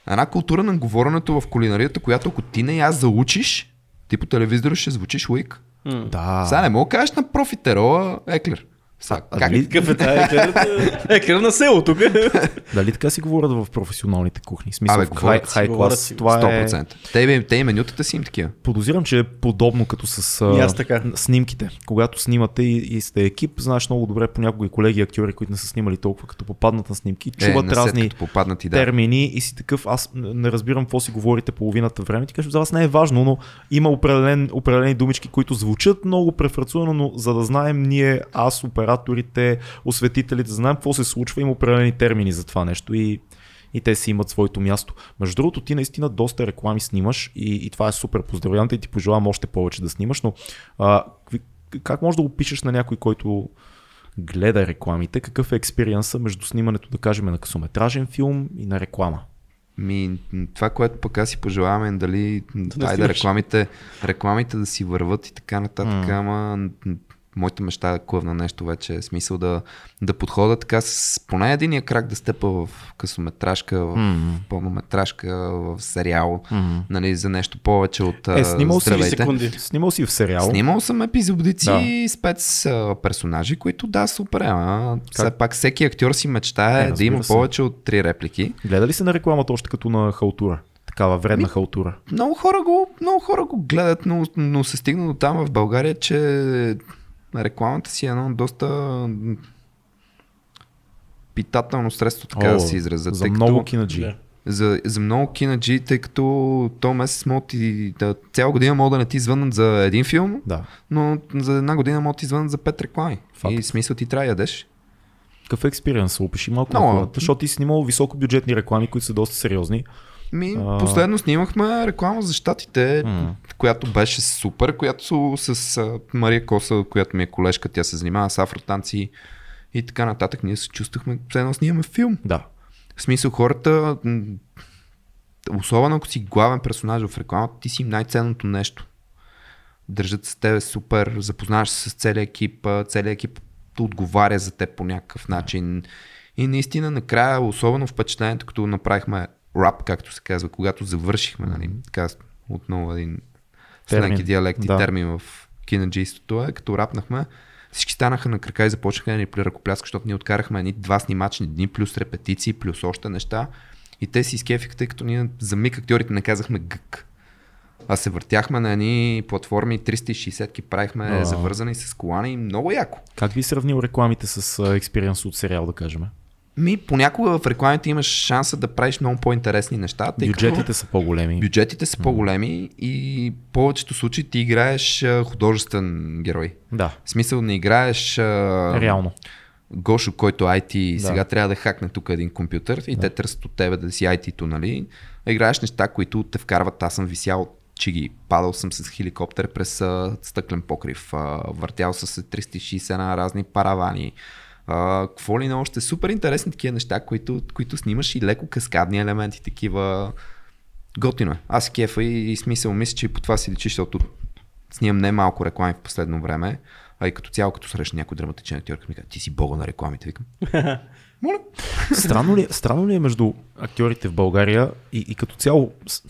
една култура на говоренето в кулинарията, която ако ти не я заучиш, ти по телевизора ще звучиш уик. Да. Сега не мога да кажеш на профитерола еклер. Сега, А как? дали- Какъв е тази еклерът? Еклерът на село тук. Дали така си говорят в професионалните кухни? Смисъл, Абе, в хай, хай клас. си. Това е... 100%. Те, им- те и менютата си им такива. Подозирам, че е подобно като с аз така. снимките. Когато снимате и, и сте екип, знаеш много добре понякога и колеги актьори, които не са снимали толкова, като попаднат на снимки, чуват е, на след разни попаднат и да. термини и си такъв, аз не разбирам какво си говорите половината време. Ти кажеш, за вас не е важно, но има определен, определени думички, които звучат много префрацувано, но за да знаем ние, аз, операторите, осветителите, знаем какво се случва, има определени термини за това нещо и, и те си имат своето място. Между другото, ти наистина доста реклами снимаш и, и това е супер. Поздравявам те и ти пожелавам още повече да снимаш, но а, как можеш да опишеш на някой, който гледа рекламите, какъв е експириенса между снимането, да кажем, на късометражен филм и на реклама? Ми, това, което пък аз си пожелавам е дали, да айде рекламите, рекламите да си върват и така нататък, М. ама моята мечта е клъвна нещо вече, е смисъл да, да подхода така с поне единия крак да стъпа в късометражка, в М. пълнометражка, в сериал, М. нали, за нещо повече от Е, снимал си здравейте. секунди. Снимал си в сериал. Снимал съм епизодици Да. и спец а, персонажи, които да, супер, ама все пак всеки актьор си мечтае Е, да има се. повече от три реплики. Гледа ли се на рекламата още като на халтура? Такава вредна Ми- халтура. Много хора го, много хора го гледат, но, но се стигна до там в България, че рекламата си е едно доста питателно средство, така О, да се изразя. За тъй много като, кинаджи. За, за много кинаджи, тъй като то месец могат ти, да, цяла година могат да не ти звъннат за един филм, Да. но за една година могат да ти звънат за пет реклами. Факт. И смисъл ти трябва да ядеш. Какъв експириенс? Опиши малко Много. на хората, защото ти си снимал високобюджетни реклами, които са доста сериозни. Ми, А. последно снимахме реклама за щатите, М. която беше супер, която с а, Мария Коса, която ми е колежка, тя се занимава с афротанци и така нататък. Ние се чувствахме, все едно снимаме филм. Да. В смисъл хората, особено ако си главен персонаж в рекламата, ти си най-ценното нещо. Държат с тебе супер, запознаваш се с целия екип, целият екип отговаря за теб по някакъв начин. И наистина накрая, особено впечатлението, като направихме рап, както се казва, когато завършихме, нали, така, отново един сленки диалект и Да. термин в кинаджийството е, като рапнахме, всички станаха на крака и започнаха да ни ръкопляска, защото ние откарахме едни два снимачни дни, плюс репетиции, плюс още неща. И те си изкефиха, тъй като ние за миг актьорите не казахме гък. А се въртяхме на едни платформи, 360-ки правихме А. завързани с колани и много яко. Как ви сравнил рекламите с експириенс от сериал, да кажем? Ми, понякога в рекламите имаш шанса да правиш много по-интересни неща. Тъй като- Бюджетите са по-големи. Бюджетите са по-големи и в повечето случаи ти играеш художествен герой. Да, В смисъл не играеш реално. Гошо, който IT Да. сега трябва да хакне тук един компютър и Да. те търсят от тебе да си IT-то, нали? Играеш неща, които те вкарват. Аз съм висял чиги, падал съм с хеликоптер през стъклен покрив, въртял съм се 360 на разни паравани. А, какво ли не още? Супер интересни такива неща, които, които снимаш и леко каскадни елементи, такива. Готино е. Аз кефа и, и смисъл мисля, че и по това си личи, защото снимам не малко реклами в последно време, а и като цяло, като срещна някой драматичен актьор, като ми казва, ти си бога на рекламите, викам. Моля. Странно ли, странно ли е между актьорите в България и, и като цяло с-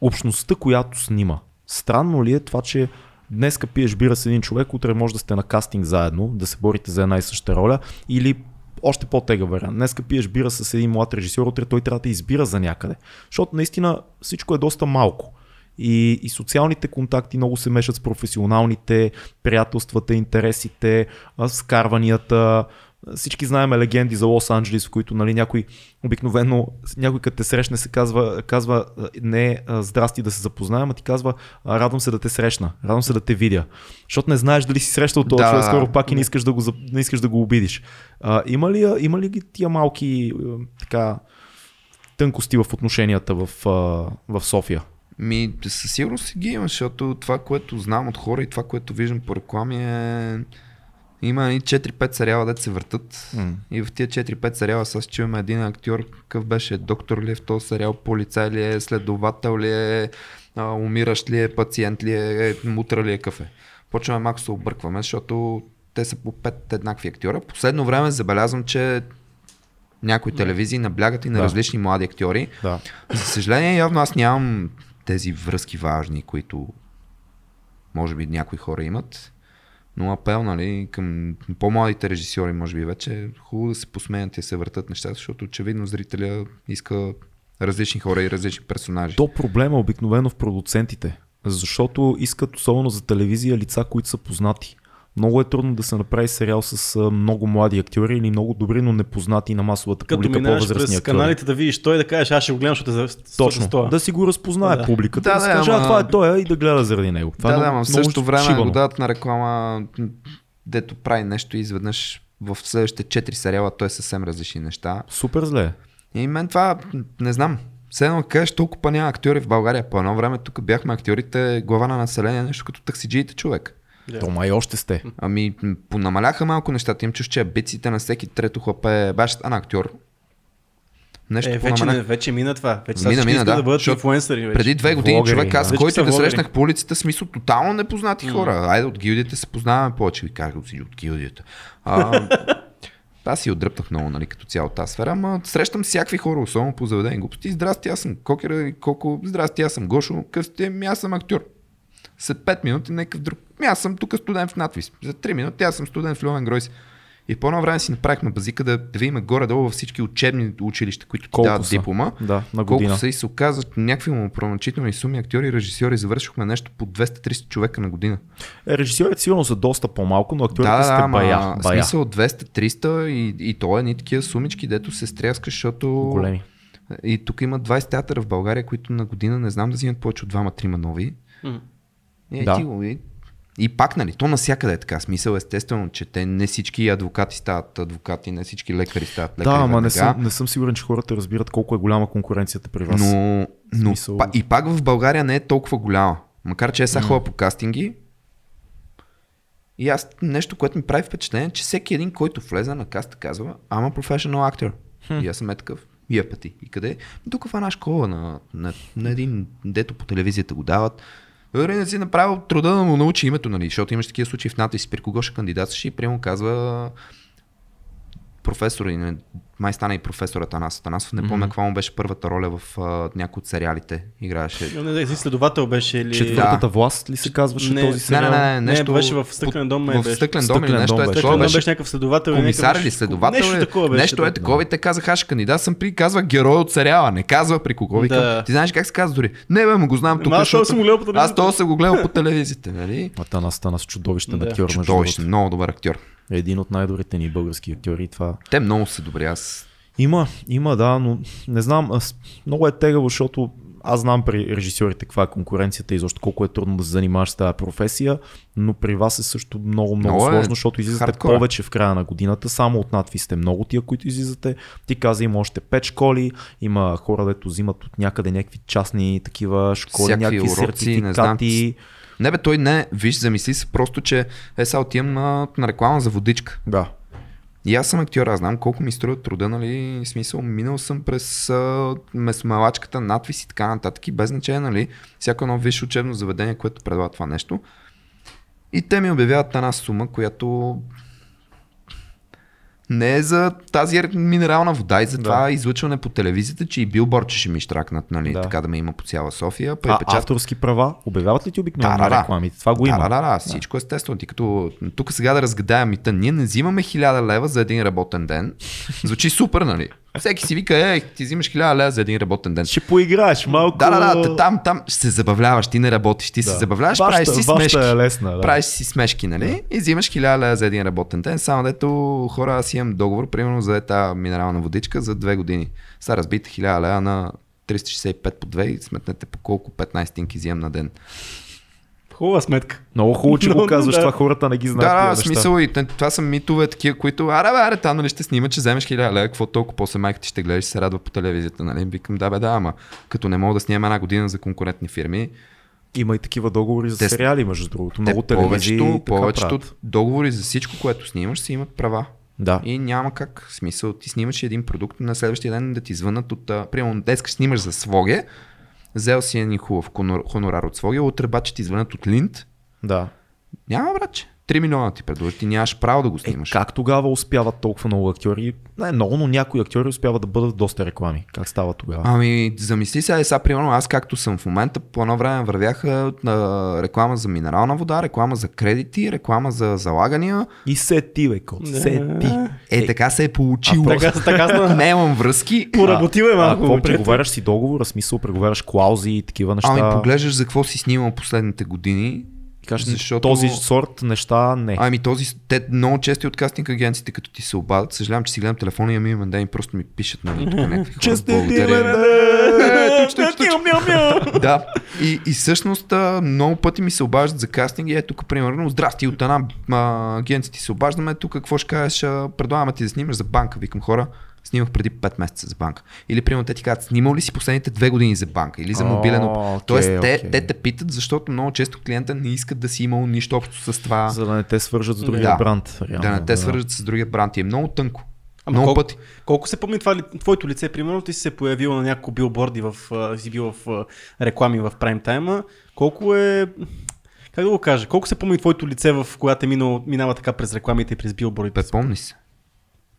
общността, която снима? Странно ли е това, че днеска пиеш бира с един човек, утре може да сте на кастинг заедно, да се борите за една и съща роля или още по-тега вариант. Днеска пиеш бира с един млад режисьор, утре той трябва да избира за някъде. Защото наистина всичко е доста малко. И, и социалните контакти много се мешат с професионалните, приятелствата, интересите, скарванията. Всички знаем легенди за Лос Анджелис, в които нали, някой обикновено, някой като те срещне се казва, казва а, не здрасти да се запознаем, а ти казва радвам се да те срещна, радвам се да те видя. Защото не знаеш дали си срещал този Да, човек скоро пак и не искаш да го, не искаш да го обидиш. А, има, ли, има ли тия малки така, тънкости в отношенията в, в София? Ми, със сигурност ги има, защото това, което знам от хора и това, което виждам по реклами е... Има и 4-5 сериала, дете се въртат. М. И в тия 4-5 сериала сега чуваме един актьор, какъв беше, доктор ли е в този сериал, полицай ли е, следовател ли е, а, умиращ ли е, пациент ли е, мутра ли е, какъв е. Почваме малко се объркваме, защото те са по 5 еднакви актьора. Последно време забелязвам, че някои телевизии наблягат и на Да. различни млади актьори. Да. За съжаление, явно аз нямам тези връзки важни, които може би някои хора имат. Но апел, нали, към по-младите режисьори, може би вече е хубаво да се посмеят и се въртат нещата, защото очевидно зрителя иска различни хора и различни персонажи. То проблема е обикновено в продуцентите, защото искат особено за телевизия лица, които са познати. Много е трудно да се направи сериал с много млади актьори или много добри, но непознати на масовата Като публика минаваш по-възрастни през актьори. каналите да видиш той да кажеш, аз ще го гледам, защото е за Точно, това. да си го разпознае Да. публиката, Да, да, да, да, каже, а ама- това е той и да гледа заради него. Това да, е да, много, ама в същото време шибано. го дадат на реклама, дето прави нещо и изведнъж в следващите 4 сериала той е съвсем различни неща. Супер зле. И мен това, не знам, все едно кажеш толкова няма актьори в България. По едно време тук бяхме актьорите глава на население, нещо като таксиджиите човек. Да. То май още сте. Ами, понамаляха малко нещата. Им чуш, че биците на всеки трето хлапе беше стана актьор. Нещо Е, вече, не, вече мина това. Вече Мина, мина, да. да бъдат Защото инфлуенсъри. Вече. Преди две години Влогери, човек, аз да. който да срещнах по улицата, смисъл тотално непознати хора. Айде от гилдията се познаваме повече. Ви казах си от гилдията. А, аз си отдръпнах много, нали, като цяло тази сфера, ама срещам всякакви хора, особено по заведени глупости. Здрасти, аз съм Кокера и Коко. Здрасти, аз съм Гошо. Къв сте? Ми аз съм актьор. След 5 минути някакъв друг. Ми аз съм тук студент в надвис. За 3 минути аз съм студент в Льовен Гройс. И по едно време си направихме базика да, да видим горе-долу във всички учебни училища, които ти Колко дават са? диплома. Да, на Колко година. са и се оказа, че някакви му проначителни суми, актьори, режисьори, завършихме нещо по 200-300 човека на година. Е, режисьорите сигурно са доста по-малко, но актьорите да, да, сте ама бая. бая. смисъл 200-300 и, и то е ни такива сумички, дето се стряска, защото... Големи. И тук има 20 театъра в България, които на година не знам да взимат повече от двама-трима нови. М. И, Да. ти го, и, и пак, нали, то навсякъде е така. Смисъл, естествено, че те не всички адвокати стават адвокати, не всички лекари стават лекари. Да, ама не съм, не съм сигурен, че хората разбират колко е голяма конкуренцията при вас. Но, но Смисъл- па, и пак в България не е толкова голяма. Макар че е сега ходя по кастинги. И аз нещо, което ми прави впечатление, че всеки един, който влезе на каста, казва, ама професионал актер. И аз съм е такъв. И е пъти. И къде? Тук в една школа на, на, на един, дето по телевизията го дават. Дори не си направил труда да му научи името, нали? Защото имаш такива случаи в надпис, при кого ще кандидатстваш и прямо казва професор и не, май стана и професорът Анас Атанасов. Не помня каква му беше първата роля в а, някои от сериалите. Играеше. Не, не, не, следовател беше или... Четвъртата власт ли се казваше Не, този не, сериал? Не, не, не, Не, нещо. беше в Стъклен дом, В беше. стъклен дом или Стъклен нещо дом е беше. такова. Беше беше някакъв следовател. или комисар или следовател. Нещо е, такова беше. нещо е такова и те казаха, аз кандидат съм при, казва герой от сериала, не казва при кого. Да. Ти знаеш как се казва дори? Не бе, му го знам тук, аз това защото... съм го гледал по Аз телевизията. това съм го гледал по телевизията, нали? Атанас Атанас чудовищен Да. актьор. другото. много добър актьор. Един от най-добрите ни български актьори. Това Те много са добри, аз Има, има, да, но не знам, аз, много е тегаво, защото аз знам при режисьорите каква е конкуренцията и защо колко е трудно да се занимаваш с тази професия, но при вас е също много, много Много е сложно, защото излизате хардкор. повече в края на годината, само от надви сте много тия, които излизате. Ти каза, има още 5 школи, има хора, дето взимат от някъде някакви частни такива школи, Всякакви някакви уроци, не знам. Не бе, той не, виж, замисли се просто, че е сега отивам на, на реклама за водичка. Да. И аз съм актьор, аз знам колко ми струва труда, нали, смисъл, минал съм през а, месмалачката, надвис и така нататък и без значение, нали, всяко едно висше учебно заведение, което предлага това нещо. И те ми обявяват една сума, която не е за тази минерална вода и за Да. това излъчване по телевизията, че и билборд ще ми штракнат, нали, Да. така да ме има по цяла София. Па А печат- авторски права, обявяват ли ти обикновено Да, да, да. рекламите? Това го има. Да, да, да, всичко естествено. Ти като тук сега да разгадаем мита, ние не взимаме 1000 лева за един работен ден. Звучи супер, нали? Всеки си вика, е, ти взимаш 1000 лева за един работен ден. Ще поиграеш малко. Да, да, да, там, там ще се забавляваш, ти не работиш, ти Да. се забавляваш, Вашата- правиш си вашата смешки. е лесна, да. Правиш си смешки, нали? И взимаш 1000 лева за един работен ден, само дето хора, аз имам договор, примерно за тази минерална водичка за две години. Сега разбите 1000 лева на 365 по 2 и сметнете по колко 15 стинки взимам на ден. Хубава сметка. Много хубаво, че Но, го казваш, да. това хората не ги знаят. Да, да, смисъл и това са митове такива, които, аре, бе, аре, там нали ще снимат, че вземеш 1000 лева, какво толкова после майка ти ще гледаш се радва по телевизията, нали? Викам, да, бе, да, ама като не мога да снимам една година за конкурентни фирми, Има и такива договори за Те- сериали, между другото. Много те телевизии повечето, повечето правят. договори за всичко, което снимаш, си имат права. Да. И няма как. Смисъл, ти снимаш един продукт, на следващия ден да ти звънат от... Примерно, днес снимаш за Своге, взел си един хубав хонор- хонорар от Своге, утре баче ти звънат от Линд. да. Няма, братче. 3 милиона ти предложи, ти нямаш право да го Е, снимаш. как тогава успяват толкова много актьори? Не много, но някои актьори успяват да бъдат доста реклами. Как става тогава? Ами, замисли се, е, сега, примерно, аз както съм в момента, по едно време вървяха на реклама за минерална вода, реклама за кредити, реклама за залагания. И сети, бе, кот. Сети. Е, така се е получило. Така, така стана. Нямам връзки. Поработил е А малко. какво преговаряш си договора? Смисъл, преговаряш клаузи и такива неща. Ами, поглеждаш за какво си снимал последните години. И кажеш, защото- този сорт неща не. Ами този, те много често и от кастинг агенциите, като ти се обадят, съжалявам, че си гледам телефона и имам ден и просто ми пишат, нали, тук някакви хора. Благодаря. Да, и, и всъщност много пъти ми се обаждат за кастинг и е тук, примерно, здрасти, от една агенция ти се обаждаме, тук какво ще кажеш, предлагаме ти да снимаш за банка, викам хора, Снимах преди 5 месеца за банка. Или, примерно, те ти казват, снимал ли си последните две години за банка или за мобилен оп- окей, Тоест, те, окей. те те питат, защото много често клиента не искат да си имал нищо общо с това. За да не те свържат с другия Да. бранд. Реално, да не те свържат с другия бранд. И е много тънко. Ама много колко, пъти. колко се помни това, твоето лице, примерно, ти си се появил на няколко билборди, в, си бил в реклами в прайм тайма. Колко е, как да го кажа, колко се помни твоето лице, в когато е минало, минава така през рекламите и през билбордите? Бе, помни се.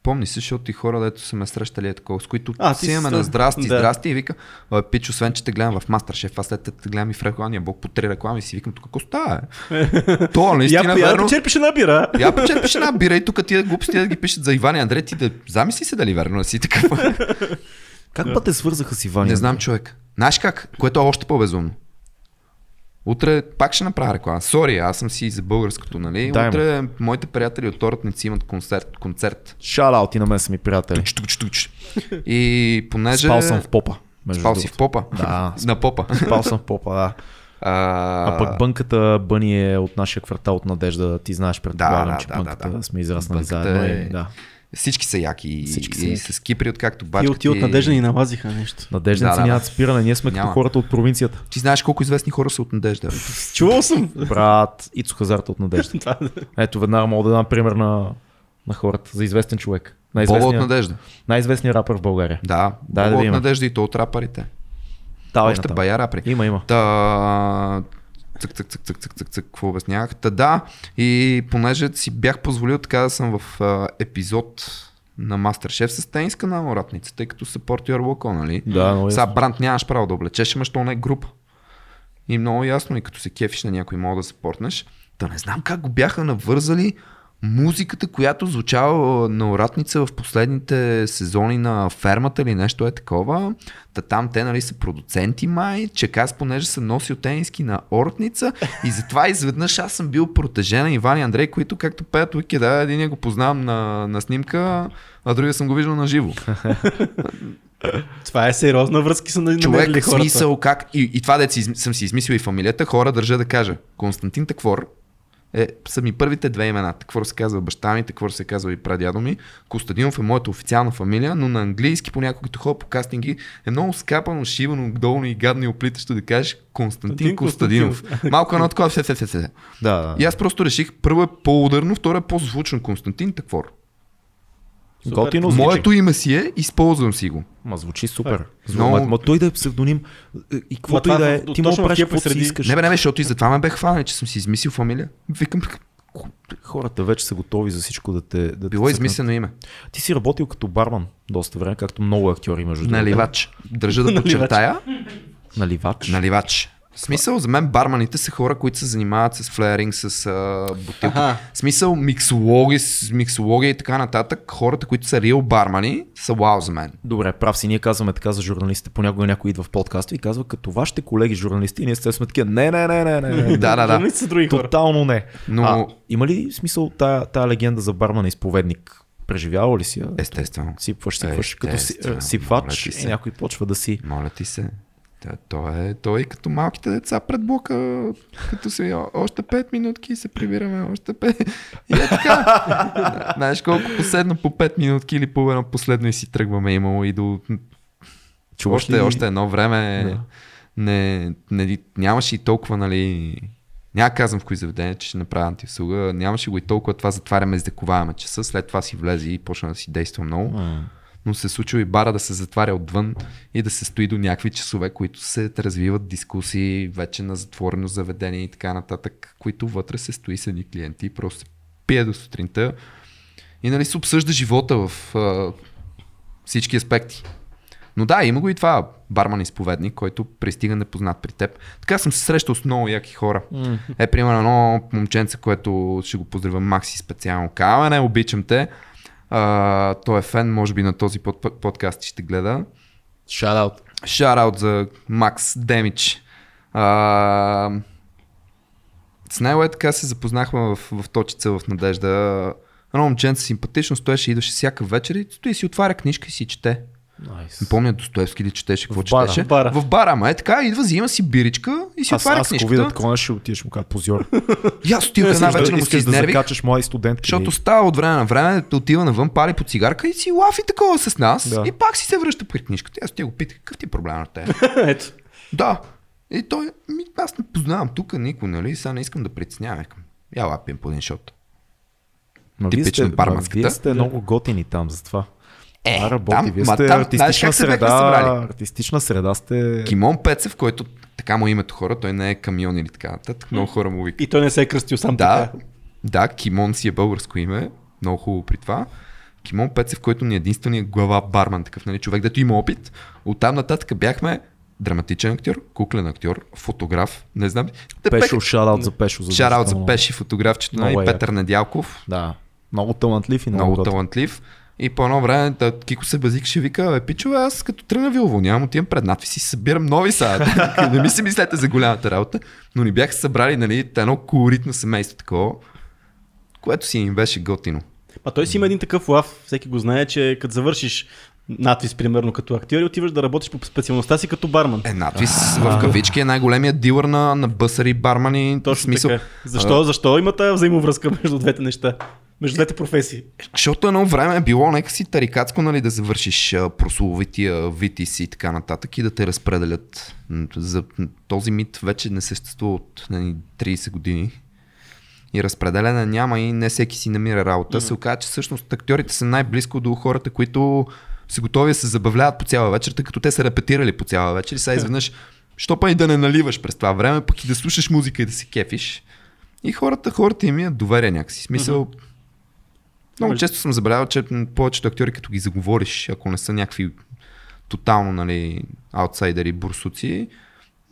Помни се, защото и хора, дето са ме срещали е такова, с които А, си си имаме на здрасти, да. здрасти и вика, «Абе, пич, освен, че те гледам в Мастершеф, аз след те гледам и в рекламния блок по три реклами и си викам, тук какво става? То, наистина, я, я верно. почерпиш една бира. Я почерпиш една бира и тук тия глупости да ги пишат за Иван и Андрей, ти да замисли се дали верно да си такъв. Как па те свързаха с Иван? Не знам човек. Знаеш как? Което е още по-безумно. Утре пак ще направя реклама. Сори, аз съм си за българското, нали? Дай. Утре моите приятели от Торотници имат концерт. концерт. Шараут и на мен са ми приятели. Туч, туч, туч. И понеже... Спал съм в попа. Спал си в попа? Да, На попа. Спал съм в попа, да. А, А пък бънката Бъни е от нашия квартал от Надежда. Ти знаеш, предполагам, да, че да, бънката да, да. сме израснали Бънката заедно. е- да. Всички са яки. И, Всички са и яки. с Кипри, откакто Ти, бачка от- ти от надежда ни налазиха нещо. Надежденци Да, да, нямат да. спиране, ние сме като Няма. хората от провинцията. Ти знаеш колко известни хора са от Надежда. Чувал съм. Брат, Ицо Хазарта от Надежда. Да. Ето веднага мога да дам пример на, на хората за известен човек. Боба от Най-известният, Надежда. най-известният рапър в България. Да, Да, да от. Надежда и то от рапарите. Давай Още бая рапри. Има, има. Та... Цък, цък, цък, цък, цък, цък, цък, какво обяснявах? Та да, и понеже си бях позволил така да съм в а, епизод на Мастершеф с тениска на Моратница, тъй като support your local, нали? Да, много Сега бранд нямаш право да облечеш, ама що не е група. И много ясно, и като се кефиш на някой, мога да съпортнеш. Та не знам как го бяха навързали музиката, която звучава на Оратница в последните сезони на фермата или нещо е такова. Та там те нали са продуценти май, че аз понеже съм носил тениски на Оратница и затова изведнъж аз съм бил протежен на Иван и Андрей, които както пеят Уики, да, един го познавам на, на снимка, а другия съм го виждал на живо. Това е сериозна връзки са намерили човек, хората. смисъл как... И, и това, да си, съм си измислил и фамилията, хора държа да кажа. Константин Таквор е, са ми първите две имена. Таквор се казва баща ми, Таквор се казва и прадядо ми. Костадинов е моята официална фамилия, но на английски понякога като ходя по кастинги е много скапано, шивано, долно и гадно и оплитащо да кажеш Константин Костадинов. Малко едно такова. фе, фе, фе, фе. Да, да. И аз просто реших, първо е по-ударно, второ е по-звучно Константин Таквор. Супер. Готино звучи. Моето име си е, използвам си го. Ма звучи супер. Много- Ма, ма той да е псевдоним. е, И каквото и да е, ти му правиш каквото си искаш. Не бе, не бе, защото и затова ме бех хванали, че съм си измислил фамилия. Викам, Хората вече са готови за всичко да те. Да те било цъкнат. измислено име. Ти си работил като барман доста време, както много актьори между другото. Наливач. Държа да подчертая. Наливач. Наливач. В смисъл, за мен барманите са хора, които се занимават с флееринг, с а, бутилки. В смисъл, миксологи, миксология и така нататък. Хората, които са реал бармани, са вау за мен. Добре, прав си. Ние казваме така за журналистите. Понякога някой идва в подкаста и казва, като вашите колеги журналисти, и ние сте сме такива. Не, не, не, не, не. не. Да, да, да. Са други хора. Тотално не. Но- А, има ли смисъл тая, тая легенда за бармана изповедник? Преживяла ли си? я? Естествено. Сипваш, сипваш. Като си, Естествено, сипвач и някой почва да си. Моля ти се. То е, то е като малките деца пред блока, като си «О, още 5 минутки се прибираме, още 5. И е така. Знаеш колко последно по 5 минутки или по едно последно и си тръгваме имало и до... Чуваш още, ли- още едно време Да. не, не, нямаше и толкова, нали... Няма казвам в кои заведения, че ще направя антиуслуга. Нямаше го и толкова това затваряме, издековаваме часа. След това си влезе и почна да си действа много М. но се случва и бара да се затваря отвън и да се стои до някакви часове, които се развиват дискусии вече на затворено заведение и така нататък, които вътре се стои с едни клиенти и просто се пие до сутринта и нали се обсъжда живота в а, всички аспекти. Но да, има го и това барман изповедник, който пристига непознат при теб. Така съм се срещал с много яки хора. Е, примерно, едно момченце, което ще го поздравя Макси специално. Казва, не, обичам те. А, той е фен, може би на този под, подкаст ще гледа. Out. Шараут за Макс Демич. А, с него е така се запознахме в, в точица в Надежда. Едно момченце симпатично стоеше, идваше всяка вечер и стои си отваря книжка и си чете. Nice. Помня Достоевски ли четеше, какво В бара. четеше? В бара. В бара, ама е така, идва, взима си биричка и си Аз, отваря аз книжката. видя такова, ще отидеш му кажа позор. И аз отивах една вечер, му се искаш да изнервих, закачаш млади студентки. защото става от време на време, отива навън, пали по цигарка и си лафи такова с нас. Да. И пак си се връща при книжката. И Аз ти го питах, какъв ти е проблем на те? Ето. да. И той, ми, аз не познавам тук никой, нали? Сега не искам да притеснявам. Я лапим по един шот. Ма вие типично сте, барманската. ма Вие сте много готини там, затова. Е, Това работи. там, вие сте там, знаеш артистична как се бяхме среда. събрали? Артистична среда сте... Кимон Пецев, който така му е името хора, той не е камион или така нататък. Много хора му викат. И той не се е кръстил сам Да, така. да, Кимон си е българско име, много хубаво при това. Кимон Пецев, който ни е единствения глава барман, такъв нали, човек, дето има опит. Оттам нататък бяхме драматичен актьор, куклен актьор, фотограф, не знам. Пешо, шараут за Пешо. Шараут за. Пеши, фотографчето, Много нали, е Петър Недялков, Да. Много талантлив и много, много талантлив. И по едно време да, Кико се базикаше и вика, бе, пичове, аз като тръгна ви уволнявам, отивам пред надписи, събирам нови сега. не ми се мислете за голямата работа, но ни бяха събрали нали, едно колоритно семейство такова, което си им беше готино. А той си има един такъв лав, всеки го знае, че като завършиш надвис, примерно като актьор и отиваш да работиш по специалността си като барман. Е, надвис в кавички е най-големият дилър на, на бъсари, бармани. Точно смисъл, така. Защо, защо има тази взаимовръзка между двете неща? Между двете професии. Защото едно време е било нека си тарикатско, нали, да завършиш прословития витис и така нататък и да те разпределят. За този мит вече не съществува от нали, 30 години. И разпределена няма и не всеки си намира работа. Се оказа, че всъщност актьорите са най-близко до хората, които са готови да се забавляват по цяла вечер, тъй като те са репетирали по цяла вечер и сега изведнъж, що па и да не наливаш през това време, пък и да слушаш музика и да се кефиш. И хората, хората им имат доверие някакси. Смисъл, много Ама- често съм забелязал, че повечето актьори, като ги заговориш, ако не са някакви тотално нали, аутсайдери, бурсуци,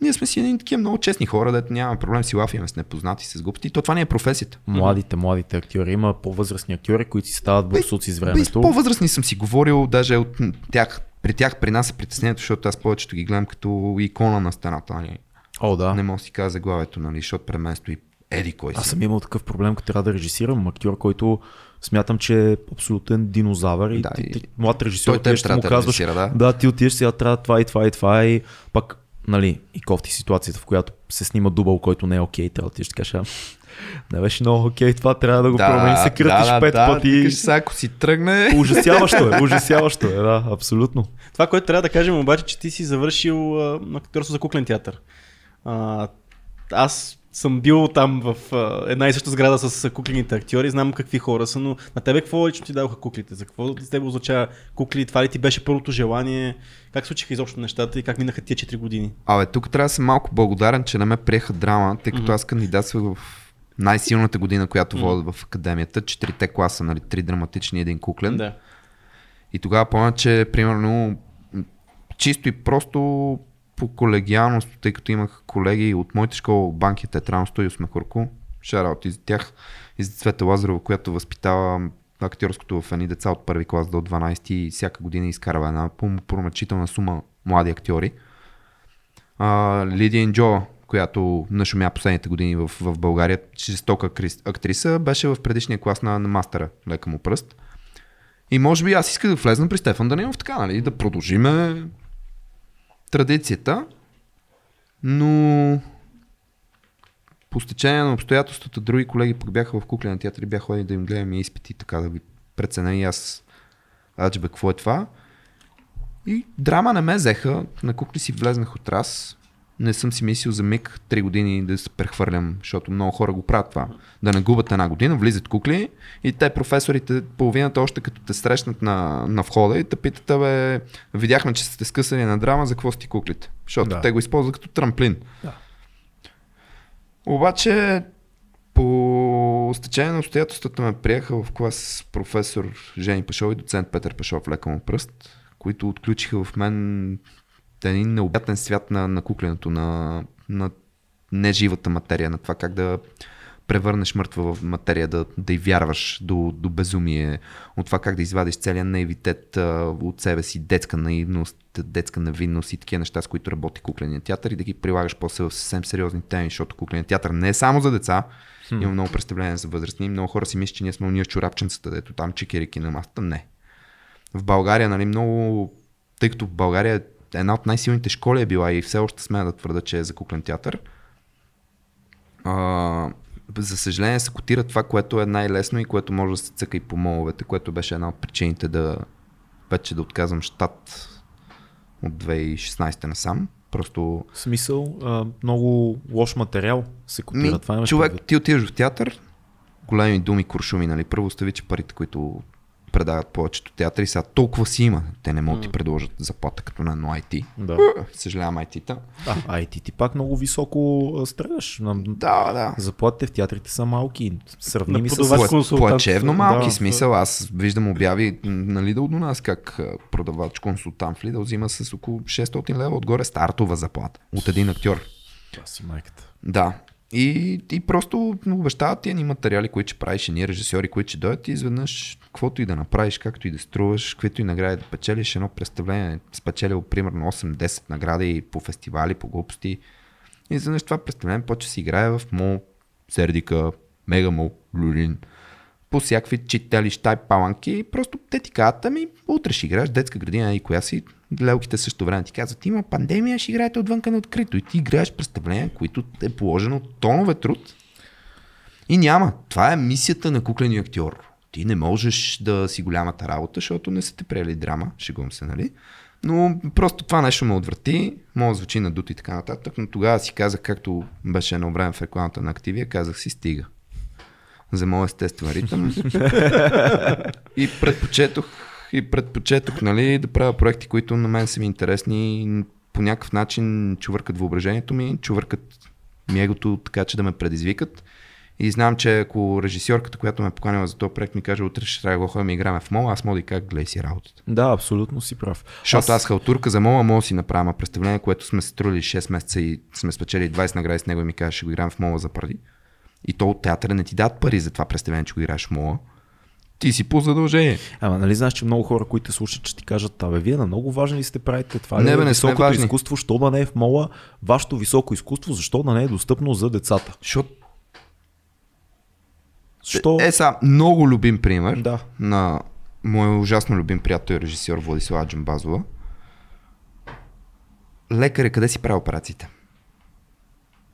ние сме си едни такива много честни хора, дето нямаме проблем си лафиме с непознати, с глупости. То това ни е професията. Младите, младите актьори. Има по-възрастни актьори, които си стават бурсуци с Бе, времето. по-възрастни съм си говорил, даже от тях, при тях при нас е притеснението, защото аз повечето ги гледам като икона на стената. Нали. О, да. Не мога да си кажа заглавието, нали, защото пред мен стои Еди кой си. Аз съм имал такъв проблем, като трябва да режисирам актьор, който смятам, че е абсолютен динозавър и, Да, ти, ти, млад режисьор, Той трябва му да казваш, да. да, ти отиваш сега, трябва това и това и това и пак, нали, и кофти ситуацията, в която се снима дубъл, който не е окей, трябва да отидеш и да кажеш, «А, не беше много окей, това трябва да го промени, се крътиш да, пет да, пъти. сега, ако си тръгне, Ужасяващо е, ужасяващо е, да, абсолютно. Това, което трябва да кажем обаче, че ти си завършил актьорство за куклен театър. А, аз съм бил там в а, една и съща сграда с куклените актьори, знам какви хора са, но на тебе какво лично ти дадоха куклите? За какво за тебе означава кукли? Това ли ти беше първото желание? Как случиха изобщо нещата и как минаха тия 4 години? Абе, тук трябва да съм малко благодарен, че не ме приеха драма, тъй като аз кандидатствах в най-силната година, която водя в академията. Четирите класа, нали, три драматични и един куклен. Да. И тогава помня, че примерно чисто и просто по колегиалност, тъй като имах колеги от моята школа, банки Театрално студио Смехурко, шараут и за тях, и за Цвета Лазарова, която възпитава актьорското в едни деца от първи клас до 12 и всяка година изкарва една промъчителна сума млади актьори. А, Лидия Инджо, която нашумя последните години в, в България, жестока актриса, беше в предишния клас на, на мастера, лека му пръст. И може би аз исках да влезна при Стефан Данилов така, нали, да продължиме традицията, но по стечение на обстоятелствата други колеги пък бяха в куклен театър и бяха ходили да им гледаме изпити, така да ви преценя и аз аджбе, какво е това. И драма не ме взеха, на кукли си влезнах от раз. Не съм си мислил за миг 3 години да се прехвърлям, защото много хора го правят това. Да не губят една година, влизат кукли и те професорите, половината още като те срещнат на, на входа и те питат, бе, видяхме, че сте скъсали на драма, за какво сте куклите? Защото Да. те го използват като трамплин. Да. Обаче по стечение на обстоятелствата ме приеха в клас професор Жени Пашов и доцент Петър Пашов, лека му пръст, които отключиха в мен един необятен свят на, на кукленето, на, на неживата материя, на това как да превърнеш мъртва в материя, да, да й вярваш до, до безумие, от това как да извадиш целият наивитет от себе си, детска наивност, детска невинност и такива неща, с които работи кукления театър и да ги прилагаш после в съвсем сериозни теми, защото кукления театър не е само за деца, hmm. има много представления за възрастни, много хора си мислят, че ние сме уния чорапченцата, дето там чекирики на масата. Не. В България, нали, много тъй като в България една от най-силните школи е била и все още смея да твърда, че е за куклен театър. А, за съжаление се котира това, което е най-лесно и което може да се цъка и по моловете, което беше една от причините да вече да отказвам щат от 2016 насам. Просто В смисъл, а, много лош материал се копира. ми, Това човек, ти отиваш в театър, големи думи, куршуми, нали? Първо остави, че парите, които предават повечето театри, сега толкова си има. Те не могат да ти предложат заплата като на едно IT. Да. Съжалявам IT-та. А, а и ти, пак много високо стреляш. Да, да. Заплатите в театрите са малки, сравними с... Пла- консултант. Плачевно малки Да. смисъл. Аз виждам обяви на Lidl до нас как продавач консултант в Lidl взима с около 600 лева отгоре стартова заплата от един актьор. Това си майката. Да. И, и просто обещават ти едни материали, които ще правиш, едни режисьори, които ще дойдат и изведнъж, каквото и да направиш, както и да струваш, каквито и награди да печелиш, едно представление, спечелил примерно 8-10 награди по фестивали, по глупости. И изведнъж това представление почва си играе в МО, Сердика, Мегамол, Люлин, по всякакви читалища и паланки. И просто те ти казват, ами утре ще играеш детска градина и коя си. Лелките също време ти казват, има пандемия, ще играете отвънка на открито. И ти играеш представления, които е положено тонове труд. И няма. Това е мисията на кукления актьор. Ти не можеш да си голямата работа, защото не са те приели драма, шегувам се, нали? Но просто това нещо ме отврати, може да звучи надуто и така нататък, но тогава си казах, както беше едно време в рекламата на Активия, казах си стига. За моят естествен ритъм. и предпочетох, и предпочетох нали, да правя проекти, които на мен са ми интересни по някакъв начин чувъркат въображението ми, чувъркат ми егото, така че да ме предизвикат. И знам, че ако режисьорката, която ме е поканила за този проект, ми каже, утре ще трябва да го ходим и играме в мола, аз мога да й кажа, гледай си работата. Да, абсолютно си прав. Защото аз, аз халтурка за мола мога да си направя представление, което сме се трудили 6 месеца и сме спечели 20 награди с него и ми каже, ще го играем в мола за пари. И то от театъра не ти дадат пари за това представление, че го играеш в мола. Ти си по задължение. Ама нали знаеш, че много хора, които те слушат, ще ти кажат, абе, вие на много важни ли сте правите това? Не, бе, не високото важни. изкуство, що да не е в мола, вашето високо изкуство, защо да не е достъпно за децата? Защото Що? Е, сега, много любим пример Да. на моят ужасно любим приятел и режисьор Владислава Джамбазова. Лекаря, къде си прави операциите?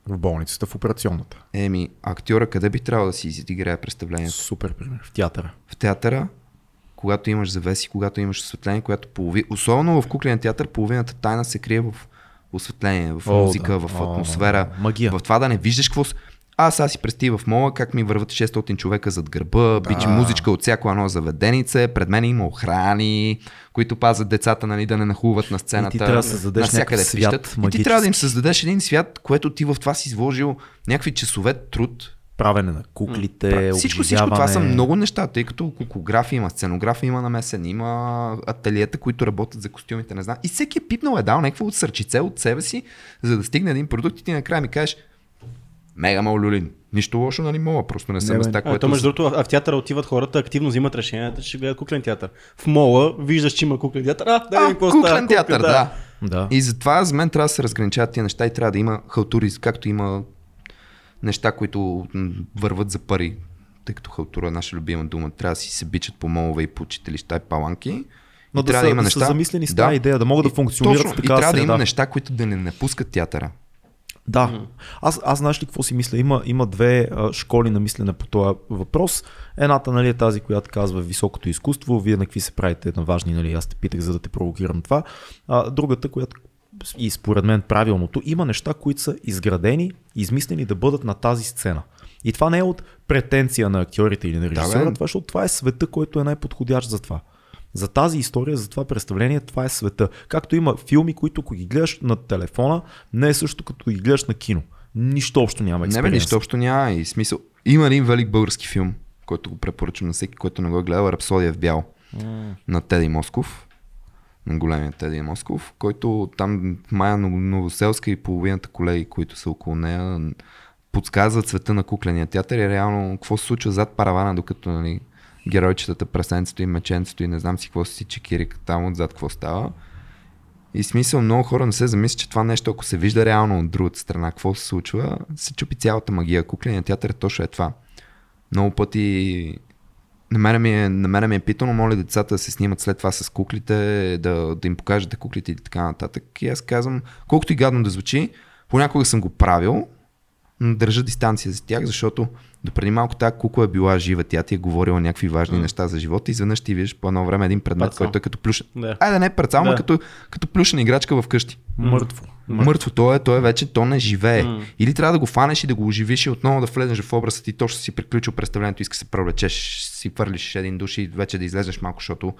В болницата, в операционната. Еми, актьора къде би трябвало да си играе представлението? Супер пример. В театъра. В театъра, когато имаш завеси, когато имаш осветление, когато полови... особено в куклен театър, половината тайна се крие в осветление, в О, музика, да. в О, атмосфера, магия. в това да не виждаш какво... Аз сега си представи в мола как ми върват 600 човека зад гърба, бичи музичка от всяко едно заведенице, пред мен има охрани, които пазят децата нали, да не нахуват на сцената. И ти трябва да създадеш някакъв свят. И ти трябва да им създадеш един свят, което ти в това си изложил някакви часове труд, Правене на куклите, всичко, всичко това са много неща, тъй като кукография има, сценография има намесен, има ателиета, които работят за костюмите, не знам. И всеки е пипнал е дал някакво от сърчице от себе си, за да стигне един продукт и ти накрая ми кажеш Мега мал люлин. Нищо лошо, нали мога, просто не са Не, бе. места, А, което... то между другото, а в театъра отиват хората, активно взимат решенията, че ще гледат куклен театър. В мола виждаш, че има куклен театър. А, да, а, какво куклен театър, да. Да. И затова за мен трябва да се разграничават тия неща и трябва да има халтури, както има неща, които върват за пари, тъй като халтура е наша любима дума, трябва да си се бичат по молове и по училища и паланки. Но и да, са, да са замислени с тази идея, да могат да И функционират точно, в И такава трябва да среда. има неща, които да не напускат театъра. Да. Аз, аз знаеш ли какво си мисля? Има, има две а, школи на мислене по този въпрос. Едната нали, е тази, която казва високото изкуство. Вие на какви се правите на важни, нали? Аз те питах, за да те провокирам това. А, другата, която и според мен правилното, има неща, които са изградени, измислени да бъдат на тази сцена. И това не е от претенция на актьорите или на режисьора, бе. това, защото това е света, който е най-подходящ за това. За тази история, за това представление, това е света. Както има филми, които ако ги гледаш на телефона, не е също като ги гледаш на кино. Нищо общо няма Не бе, нищо общо няма и смисъл. Има един велик български филм, който го препоръчвам на всеки, който не го е гледал, Рапсодия в бял на Теди Москов, на големия Теди Москов, който там Майя Ново- Новоселска и половината колеги, които са около нея, подсказват света на кукления театър и реално какво се случва зад паравана, докато нали, геройчетата, прасенцето и меченцето и не знам си какво си чекирик там отзад какво става. И смисъл много хора не се замислят, че това нещо, ако се вижда реално от другата страна, какво се случва, се чупи цялата магия. Кукления театър точно е това. Много пъти на мен, ми е, на мен ми е питано, моля децата да се снимат след това с куклите, да, да им покажете куклите и така нататък. И аз казвам, колкото и гадно да звучи, понякога съм го правил, държа дистанция за тях, защото до преди малко тази кукла е била жива, тя ти е говорила някакви важни М. неща за живота и изведнъж ти виждаш по едно време един предмет, Парцал. който е като плюшен. Да. Айде не парцал, Да. но като, като плюшена играчка вкъщи. Мъртво. Мъртво, то е, то е вече, то не живее. М. Или трябва да го фанеш и да го оживиш и отново да влезеш в образа ти, точно си приключил представлението, иска да се провлечеш, си хвърлиш един душ и вече да излезеш малко, защото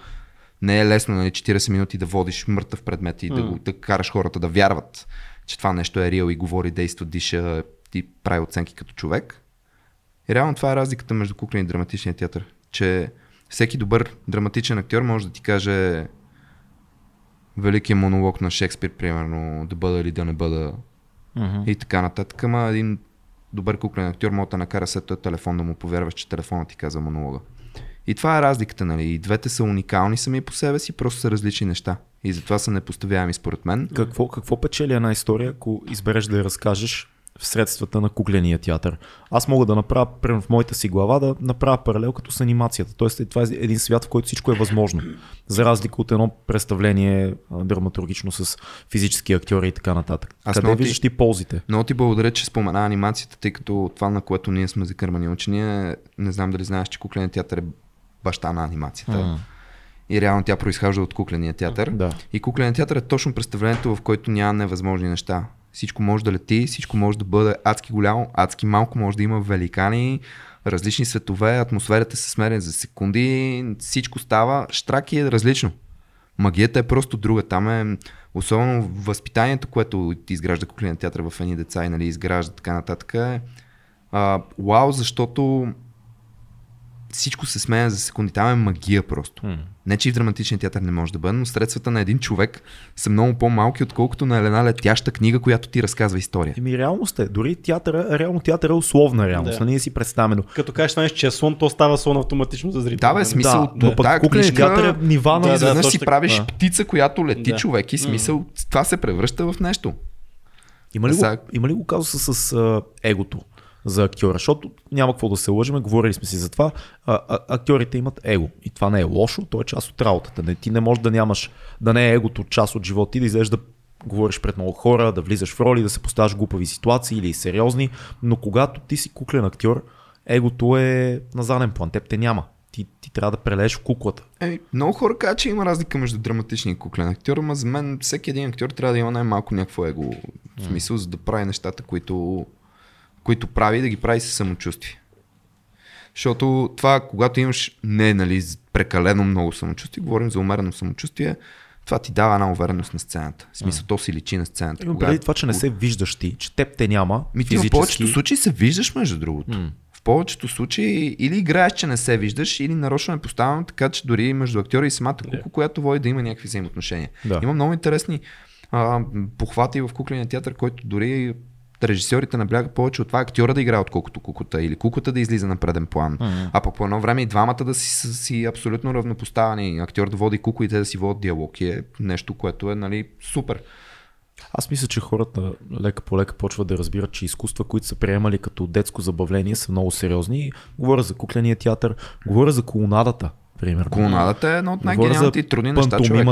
не е лесно нали, 40 минути да водиш мъртъв предмет и да, М. го, да караш хората да вярват, че това нещо е реал и говори, действа, диша и прави оценки като човек. И реално това е разликата между куклен и драматичния театър. Че всеки добър драматичен актьор може да ти каже великият монолог на Шекспир, примерно, да бъда или да не бъда Мгм. и така нататък. Ама един добър куклен актьор може да накара след този телефон да му повярваш, че телефонът ти каза монолога. И това е разликата, нали? И двете са уникални сами по себе си, просто са различни неща. И затова са непоставяеми според мен. Какво, какво печели една история, ако избереш да я разкажеш в средствата на кукления театър? Аз мога да направя, примерно в моята си глава, да направя паралел като с анимацията. Тоест, това е един свят, в който всичко е възможно. За разлика от едно представление драматургично с физически актьори и така нататък. Аз Къде виждаш ти ползите? Много ти благодаря, че спомена анимацията, тъй като това, на което ние сме закърмани учени, е, не знам дали знаеш, че кукленият театър е баща на анимацията. М. И реално тя произхожда от кукления театър. Да. И кукленият театър е точно представлението, в което няма невъзможни неща. Всичко може да лети, всичко може да бъде адски голямо, адски малко, може да има великани, различни светове, атмосферата се сменя за секунди, всичко става, штраки е различно. Магията е просто друга. Там е особено възпитанието, което ти изгражда кукленият театър в едни деца и нали, изгражда така нататък е а, вау, защото всичко се сменя за секунди. Там е магия просто. М. Не, че и в драматичния театър не може да бъде, но средствата на един човек са много по-малки, отколкото на една летяща книга, която ти разказва история. Еми, реалност е. Дори театъра, реално театър е условна реалност. Да. Да. Ние си представяме. Като кажеш нещо, че е слон, то става слон автоматично за зрителя. Да, бе, смисъл, Да, но пък книжка- театър е нива на... Да, да, точно си правиш Да. птица, която лети Да. човек и смисъл, това се превръща в нещо. Има ли, го, Сега- има ли го казуса с а, егото за актьора? Защото няма какво да се лъжиме, говорили сме си за това. А, а, актьорите имат его. И това не е лошо, то е част от работата. Не, ти не можеш да нямаш, да не е егото част от живота ти, да излезеш да говориш пред много хора, да влизаш в роли, да се поставяш глупави ситуации или сериозни, но когато ти си куклен актьор, егото е на заден план, теб те няма. Ти, ти трябва да прелееш в куклата. Е, много хора казват, че има разлика между драматичния и куклен актьор, но за мен всеки един актьор трябва да има най-малко някакво его. В смисъл, за да прави нещата, които, които прави, да ги прави със самочувствие. Защото това, когато имаш не нали, прекалено много самочувствие, говорим за умерено самочувствие, това ти дава една увереност на сцената. В смисъл, то си личи на сцената. Има преди това, че не се виждаш ти, че теб те няма. Ми ти в физически. повечето случаи се виждаш, между другото. М. В повечето случаи или играеш, че не се виждаш, или нарочно е поставено така, че дори между актьора и самата кукла, която води да има някакви взаимоотношения. Да. Има много интересни а, похвати в кукления театър, който дори режисьорите наблягат повече от това актьора да играе, отколкото кукута или кукута да излиза на преден план. Мгм. А пък по едно време и двамата да си, си абсолютно равнопоставени. Актьор да води куку и те да си водят диалог и е нещо, което е нали, супер. Аз мисля, че хората лека по лека почват да разбират, че изкуства, които са приемали като детско забавление, са много сериозни. Говоря за кукления театър, говоря за колонадата, примерно. Колонадата е едно от най-гениалните и трудни неща, човек.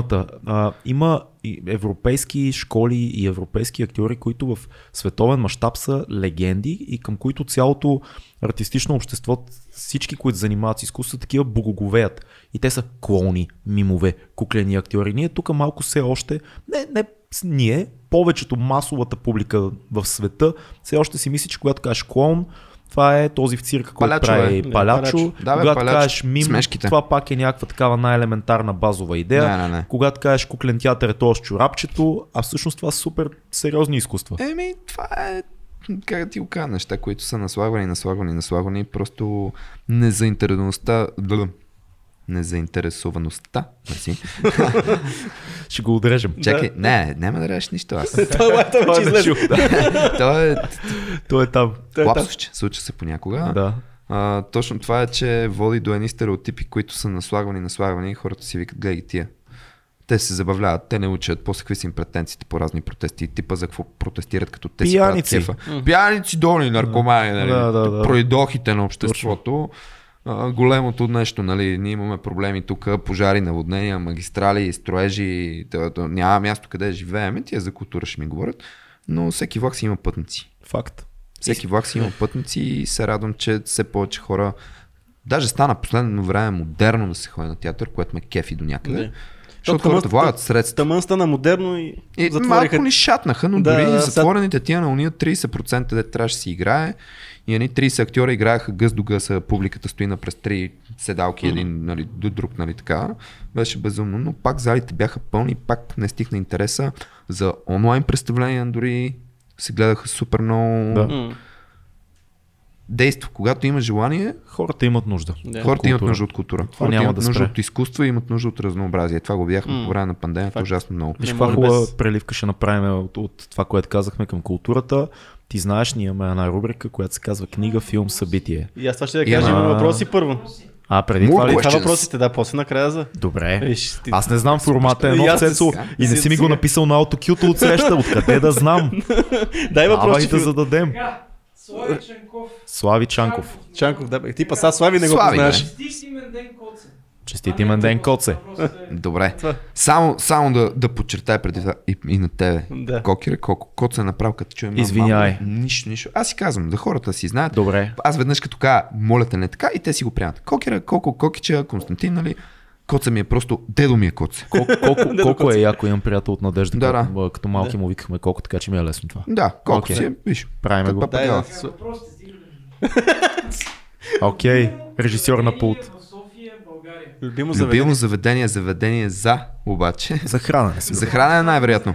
А, има и европейски школи и европейски актьори, които в световен мащаб са легенди и към които цялото артистично общество, всички, които занимават с изкуство, такива богоговеят. И те са клоуни, мимове, куклени актьори. Ние тук малко все още, не, не ние, повечето масовата публика в света, все още си мисли, че когато кажеш клоун, това е този в цирка, който Палячо, прави бе. палячо. палячо. Да, бе, когато палячо. кажеш мим, Смешките. това пак е някаква такава най-елементарна базова идея. Не, не, не. Когато кажеш куклен театър е този с чорапчето, а всъщност това са супер сериозни изкуства. Еми, това е как да ти го кажа, неща, които са наслагвани, наслагвани, наслагвани, просто незаинтересоваността, незаинтересоваността, мерси. Ще го отрежем. Чакай, не, няма да реш нищо аз. Това лайта вече излезе. То е Той е там. Той е там. лапсовче, случва се понякога. Да. А, точно това е, че води до едни стереотипи, които са наслагвани, наслагвани и хората си викат, гледай тия. Те се забавляват, те не учат, после какви са им претенциите по разни протести, типа за какво протестират, като те Пияници. си правят кефа. Пияници, долни, наркомани, нали? Да, да, да. Пройдохите на обществото. А, големото нещо, нали, ние имаме проблеми тук, пожари, наводнения, магистрали, строежи, да, да, няма място къде живеем, тия за култура ще ми говорят, но всеки влак си има пътници. Факт. Всеки влак си има пътници и се радвам, че все повече хора Даже стана последно време модерно да се ходи на театър, което ме кефи до някъде. Защото хората влагат средства. Тъмън стана модерно и, И затвориха. малко ни шатнаха, но Да, дори да, сега- затворените тия на уния 30% де трябваше да си играе. И едни 30 актьора играеха гъс до гъс, а публиката стои на през три седалки, един нали, до друг, нали така. Беше безумно, но пак залите бяха пълни, пак не стихна интереса за онлайн представления, дори се гледаха супер много. Да. М, Действа, когато има желание, Хората имат нужда. Да. Хората имат нужда от култура. Хората няма имат да нужда от изкуство и имат нужда от разнообразие. Това го видяхме по време на пандемията ужасно много. Виж каква хубава без- преливка ще направим от, от това, което казахме към културата. Ти знаеш, ние имаме една рубрика, която се казва книга, филм, събитие. И аз това ще да кажа, ама- има въпроси първо. А, преди More това ли? Това въпросите, да, после накрая за... Добре. Виж, ти- Аз не знам формата е едно аз Цецо сега. и не си ми го Сега. написал на аутокюто от среща. Откъде да знам? Дай Давай въпроси. да зададем. Слави Ченков. Слави Чанков. Чанков, да. Типа са Слави не го Слави, познаваш. Стих имен ден Коце. Честит имен ден, Коце. Добре. Само, само да, да подчертая преди това и, и на тебе. Да. Кокере, колко кот се е направил, като чуем Извиняй. Нищо, нищо. Аз си казвам, да хората си знаят. Добре. Аз веднъж като кажа, моля те не така, и те си го приемат. Кокера, Коко, Кокича, Константин, нали? Коца ми е просто, дедо ми е коце. Колко, колко, колко е яко имам приятел от Надежда, Да, да, да. като, като малки му викахме колко, така че ми е лесно това. Да, колко Окей. си е, виж. Правиме Като го. да Окей, режисьор на пулт. Любимо заведение. Любимо заведение, заведение за, обаче. За хранене си. За хранене най-вероятно.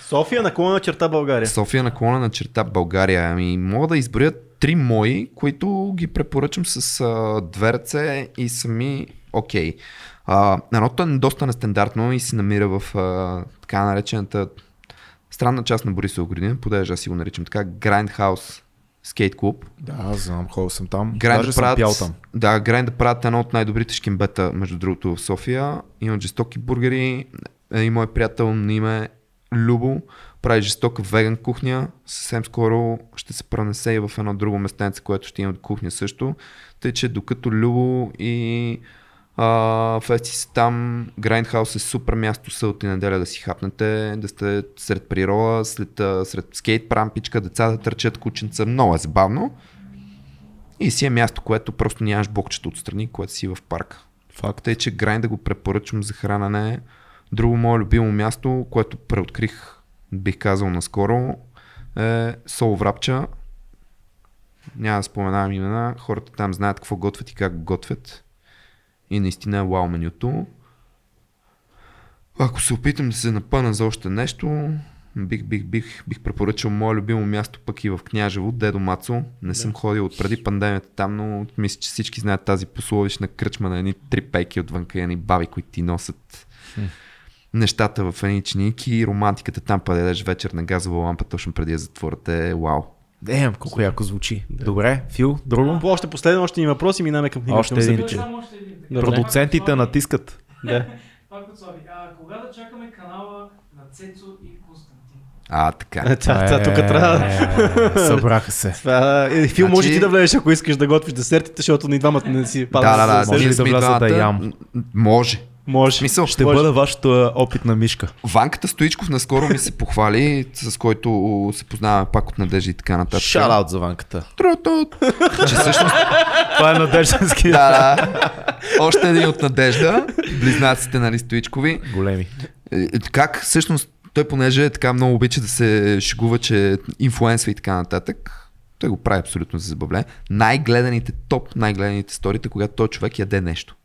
София наклона черта България. София наклона на черта България. Ами, мога да изброя три мои, които ги препоръчам с а, две ръце и сами окей. А, едното е доста нестандартно и се намира в а, така наречената странна част на Борисова градина, понеже аз си го наричам така, Grindhouse скейт клуб. Да, знам, ходил съм там. Грайн Даже да съм правят, пял там. Да, Грайн да правят едно от най-добрите шкембета, между другото, в София. Имат жестоки бургери. Е, И мой приятел на име Любо прави жестока веган кухня. Съвсем скоро ще се пренесе и в едно друго местенце, което ще има кухня също. Тъй, че докато Любо и а, Фести са там, Grindhouse е супер място събота и неделя да си хапнете, да сте сред природа, след, сред скейт прампичка, децата търчат кученца, много е забавно. И си е място, което просто нямаш бокчета отстрани, което си в парка. Факт. Тъй, че грайн да го препоръчвам за хранене. Друго мое любимо място, което преоткрих, бих казал наскоро, е Соло Врапча. Няма да споменавам имена. Хората там знаят какво готвят и как го готвят. И наистина е вау менюто. Ако се опитам да се напъна за още нещо, бих, бих, бих, бих препоръчал мое любимо място пък и в Княжево, Дедо Мацо. Не съм ходил от преди пандемията там, но мисля, че всички знаят тази пословична кръчма на едни три пейки отвънка и едни баби, които ти носят нещата в едни чиники и романтиката там падеш вечер на газова лампа точно преди да затворят е вау. Дем, колко яко звучи. Добре, Фил, друго? По още последен, още ни въпроси, минаваме към книга. Още един. Е. Добре. Продуцентите натискат. Да. Пак от Слави. А, кога да чакаме канала на Цецо и Константин? А, така. Е, та- та- Тук трябва. Е, Събраха се. Това, е, филм може Значи- ти да влезеш, ако искаш да готвиш десертите, защото ни двамата не си Да, падат. да, да. с- Може да да ям? Може. Може. В смисъл, Ще Може. бъда вашата опитна мишка. Ванката Стоичков наскоро ми се похвали, с който се познаваме пак от надежда и така нататък. Шараут за ванката. Трутут. Че всъщност, Това е надежденски. да, да. Още един от надежда. Близнаците, нали, Стоичкови. Големи. Е, Как всъщност той, понеже е така много обича да се шегува, че инфлуенсва и така нататък, той го прави абсолютно за забавление. Най-гледаните, топ най-гледаните сторите, когато той човек яде нещо.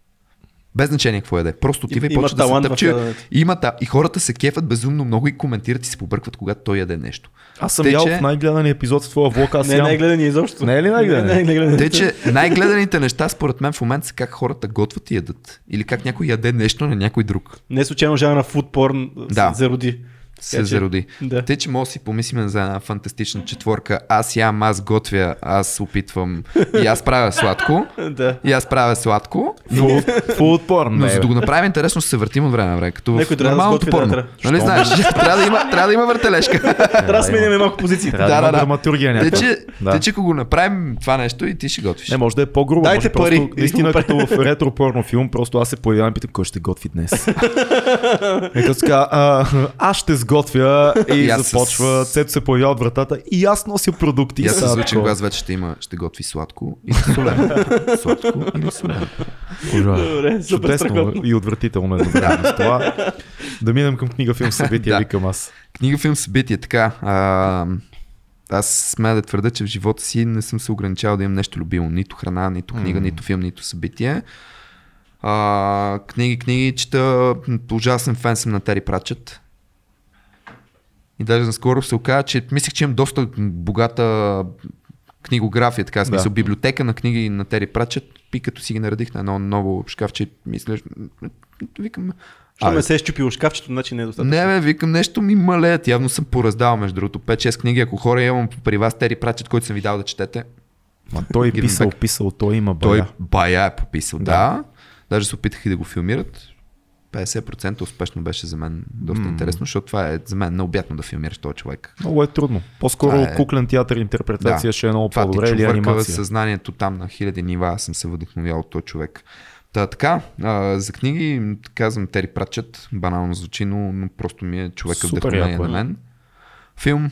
Без значение какво яде. Просто отива и Има почва да се тъпче. Има, та, и хората се кефат безумно много и коментират и се побъркват, когато той яде нещо. Аз съм Тъй, ял че- в най-гледания епизод в твоя влог, аз Не, е гледани изобщо. Не е ли най-гледани? Не, не е. Тъй, че най-гледаните неща според мен в момента са как хората готвят и ядат. Или как някой яде нещо на някой друг. Не случайно жанра фуд порн Да. се зароди. Се че- зароди. Да. Те, че може да си помислим за една фантастична четворка. Аз ям, аз готвя, аз опитвам и аз правя сладко. да. И аз правя сладко. Фул, фул отпор. Но за да го направим интересно, се въртим от време на време. Като Някой в трябва да нормалното сготви, порно. трябва. Нали знаеш, трябва да има, трябва да има въртележка. Трябва да сменяме малко позиции. Да, Да, да, драматургия Те, някаква. че, Да. те, че ако го направим това нещо и ти ще готвиш. Не, може да е по-грубо. Дайте пари. Наистина, като в ретро порно филм, просто аз се появявам и питам, кой ще готви днес. аз ще сготвя и, И аз с- започва, Цето се появява от вратата и аз нося продукти. И аз се Сега звучи, такова. когато вече ще има, ще готви сладко и солено. сладко или солено. Добре, Чудесно и отвратително едновременно с това. Да минем към книга, филм, събития, Да. викам аз. Книга, филм, събитие, така. А, аз смея да твърда, че в живота си не съм се ограничавал да имам нещо любимо. Нито храна, нито книга, М. нито филм, нито събитие. А, книги, книги, чета. Ужасен фен съм на Тери Пратчет. И даже наскоро се оказа, че мислех, че имам доста богата книгография, така смисъл, Да. библиотека на книги на Тери Пратчет. И като си ги наредих на едно ново шкафче, мисля, викам, Що ме се е щупило шкафчето, значи не е достатъчно. не, бе, викам нещо ми малеят. Явно съм пораздал, между другото. 5-6 книги. Ако хора имам при вас Тери Пратчет, който съм ви дал да четете. Ма той е писал, писал, той има Той бая. бая е пописал. Да. да. Даже се опитах и да го филмират. 50% успешно беше за мен доста М. интересно, защото това е за мен необятно да филмираш този човек. Много е трудно. По-скоро Това е- куклен театър интерпретация Да. ще е много Това по-добре или анимация. съзнанието там на хиляди нива. Аз съм се вдъхновял от този човек. Та, така, а, за книги казвам Тери Пратчет, банално звучи, но, но просто ми е човека Супер вдъхновение яко е. на мен. Филм,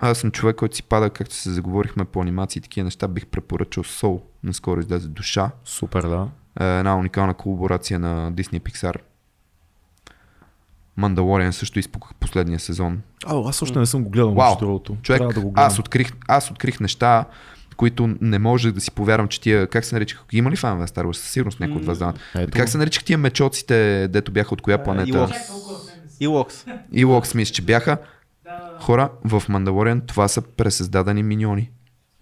аз съм човек, който си пада, както се заговорихме по анимации и такива неща, бих препоръчал Soul, наскоро излезе Душа, Супер, да. е една уникална колаборация на Disney Pixar. Мандалориан също изпуках последния сезон. А, аз още не съм го гледал, Вау, другото. Човек, да го гледам. аз, открих, аз открих неща, които не може да си повярвам, че тия, как се наричаха, има ли фанове на Star Wars? Със сигурност някой от вас знаят. Ето. Как се наричаха тия мечоците, дето бяха от коя планета? Толкова фенес. Илокс. Ewoks, мисля, че бяха. Хора, в Мандалориан това са пресъздадени миньони.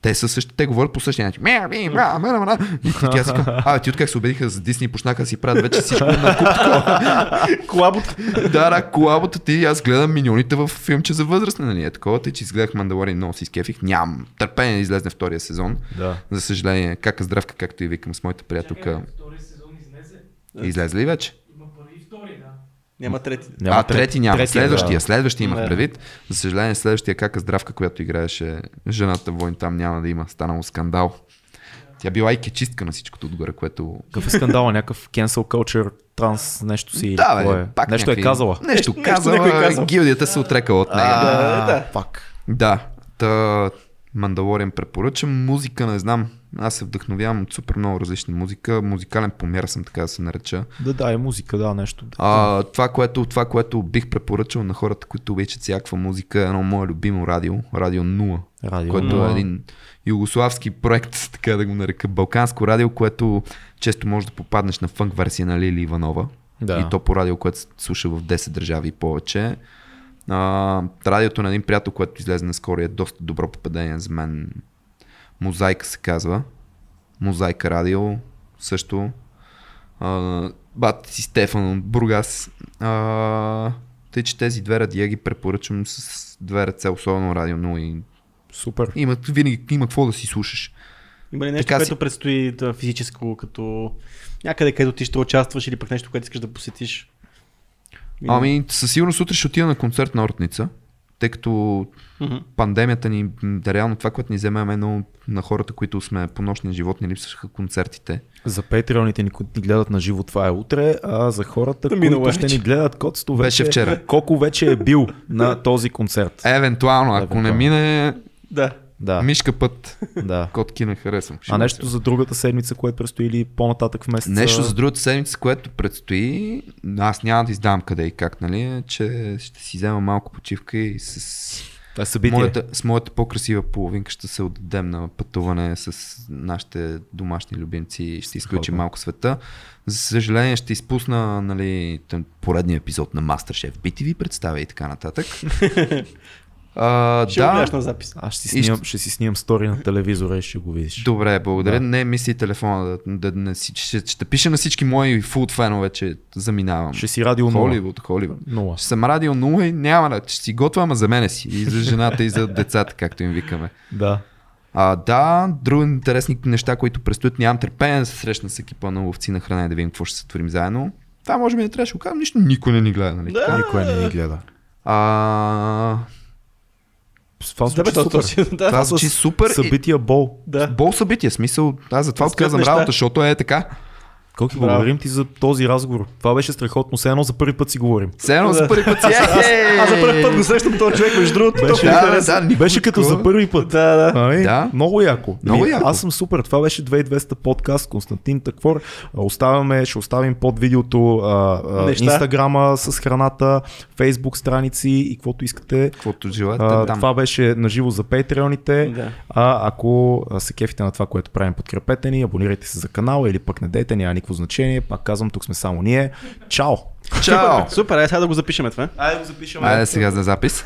Те са същи, те говорят по същия начин. Мя, ми, мя, мя, мя, мя. И аз викам, а, ти от как се убедиха за Дисни и почнаха да си правят вече всичко на куп. Колабот. да, да, колабота ти, аз гледам миньоните в филмче за възрастни, нали? Е такова, тъй, че изгледах Мандалориан, много си скефих. Нямам търпение да излезне втория сезон. Да. За съжаление, кака здравка, както и викам с моята приятелка. чакай, втори сезон излезе. Излезе ли вече? Има първи и втори, да. Няма трети. Няма а, трети няма. третия, следващия, да. следващия имах Да. предвид. За съжаление, следващия кака здравка, която играеше жената войн, там няма да има. Станало скандал. Тя била и кечистка на всичкото отгоре, което... Какъв е скандала? Някакъв cancel culture, транс, нещо си? Да, бе, е? пак Нещо някакви- е казала. Нещо, Нещо- казала, е казал. гилдията се отрекала от нея. А, да. Пак. Да, та Мандалориан препоръчам. Музика не знам. Аз се вдъхновявам от супер много различна музика. Музикален помер съм, така да се нареча. Да, да, е музика, да, нещо. А, това, което, това, което бих препоръчал на хората, които обичат всякаква музика, е едно мое любимо радио, Радио 0, Радио. което но- е един югославски проект, така да го нарека, балканско радио, което често може да попаднеш на фънк версия на Лили Иванова. Да. И то по радио, което се слуша в 10 държави и повече. А, радиото на един приятел, което излезе наскоро е доста добро попадение за мен. Мозайка се казва. Мозайка радио също. А, бат си Стефан от Бургас. А, тъй, че тези две радия ги препоръчвам с две ръце, особено радио 0 и Супер. има, винаги има какво да си слушаш. Има ли нещо, Така си- което предстои да, физическо, като някъде, където ти ще участваш или пък нещо, което искаш да посетиш? Ами, със сигурност утре ще отида на концерт на Ортница, тъй като Мгм. пандемията ни, да реално това, което ни вземе едно на хората, които сме по нощни живот, ни липсваха концертите. За патреоните ни, които ни гледат на живо, това е утре, а за хората, Да, минало които е ще вече. ни гледат, Беше вече, вчера. Колко вече е бил на този концерт. Евентуално, ако не Евентуално. мине, Да. Да, мишка път, да. котки не харесвам. А нещо за другата седмица, което предстои или по-нататък в месеца? Нещо за другата седмица, което предстои, аз няма да издавам къде и как, нали, е, че ще си взема малко почивка и с Това е събитие. моята, с моята по-красива половинка ще се отдадем на пътуване с нашите домашни любимци и ще изключим малко света. За съжаление ще изпусна нали, поредния епизод на Masterchef. Ви представя и така нататък. А, Ще го да, на запис. Аз ще си, снимам, ще си снимам стори на телевизора и ще го видиш. добре, благодаря. Да. Не мисли телефона да, да, да, ще, ще, ще пиша на всички мои фулт фенове, че заминавам. Ще си радио 0. Холивуд, Холивуд. Нула. Ще съм радио 0 и няма да. Ще си готвя, ама за мене си. И за жената, и за децата, както им викаме. Да. А, да, други интересни неща, които предстоят. Нямам търпение да се срещна с екипа на ловци на храна и да видим какво ще се творим заедно. Това може би не трябваше да го кажем, нищо никой не ни гледа, нали? Да. Никой не ни гледа. А, Това Да, бе, звучи то, супер. то, си- да. това звучи супер. Събития бол. да. Бол събитие, смисъл, аз затова отказвам работа, защото е така. Колко Браво. благодарим ти за този разговор. Това беше страхотно. Все едно за първи път си говорим. Все едно Да. за първи път си. Е, Аз за първи път го срещам този човек, между другото. Беше- толкова Да, да, да, Беше като за първи път. Да, да. Нали? Да. Много яко. Много яко. Аз съм супер. Това беше 2200 подкаст. Константин Таквор. А, Оставяме, ще оставим под видеото а, а, инстаграма с храната, фейсбук страници и каквото искате. Каквото желаете А, там. това беше наживо за патреоните. Да. А ако а, се кефите на това, което правим, подкрепете ни, абонирайте се за канала или пък не дейте, няма никакво значение. Пак казвам, тук сме само ние. Чао! Чао! Супер, айде сега да го запишеме това. Айде го запишем. Айде сега за запис.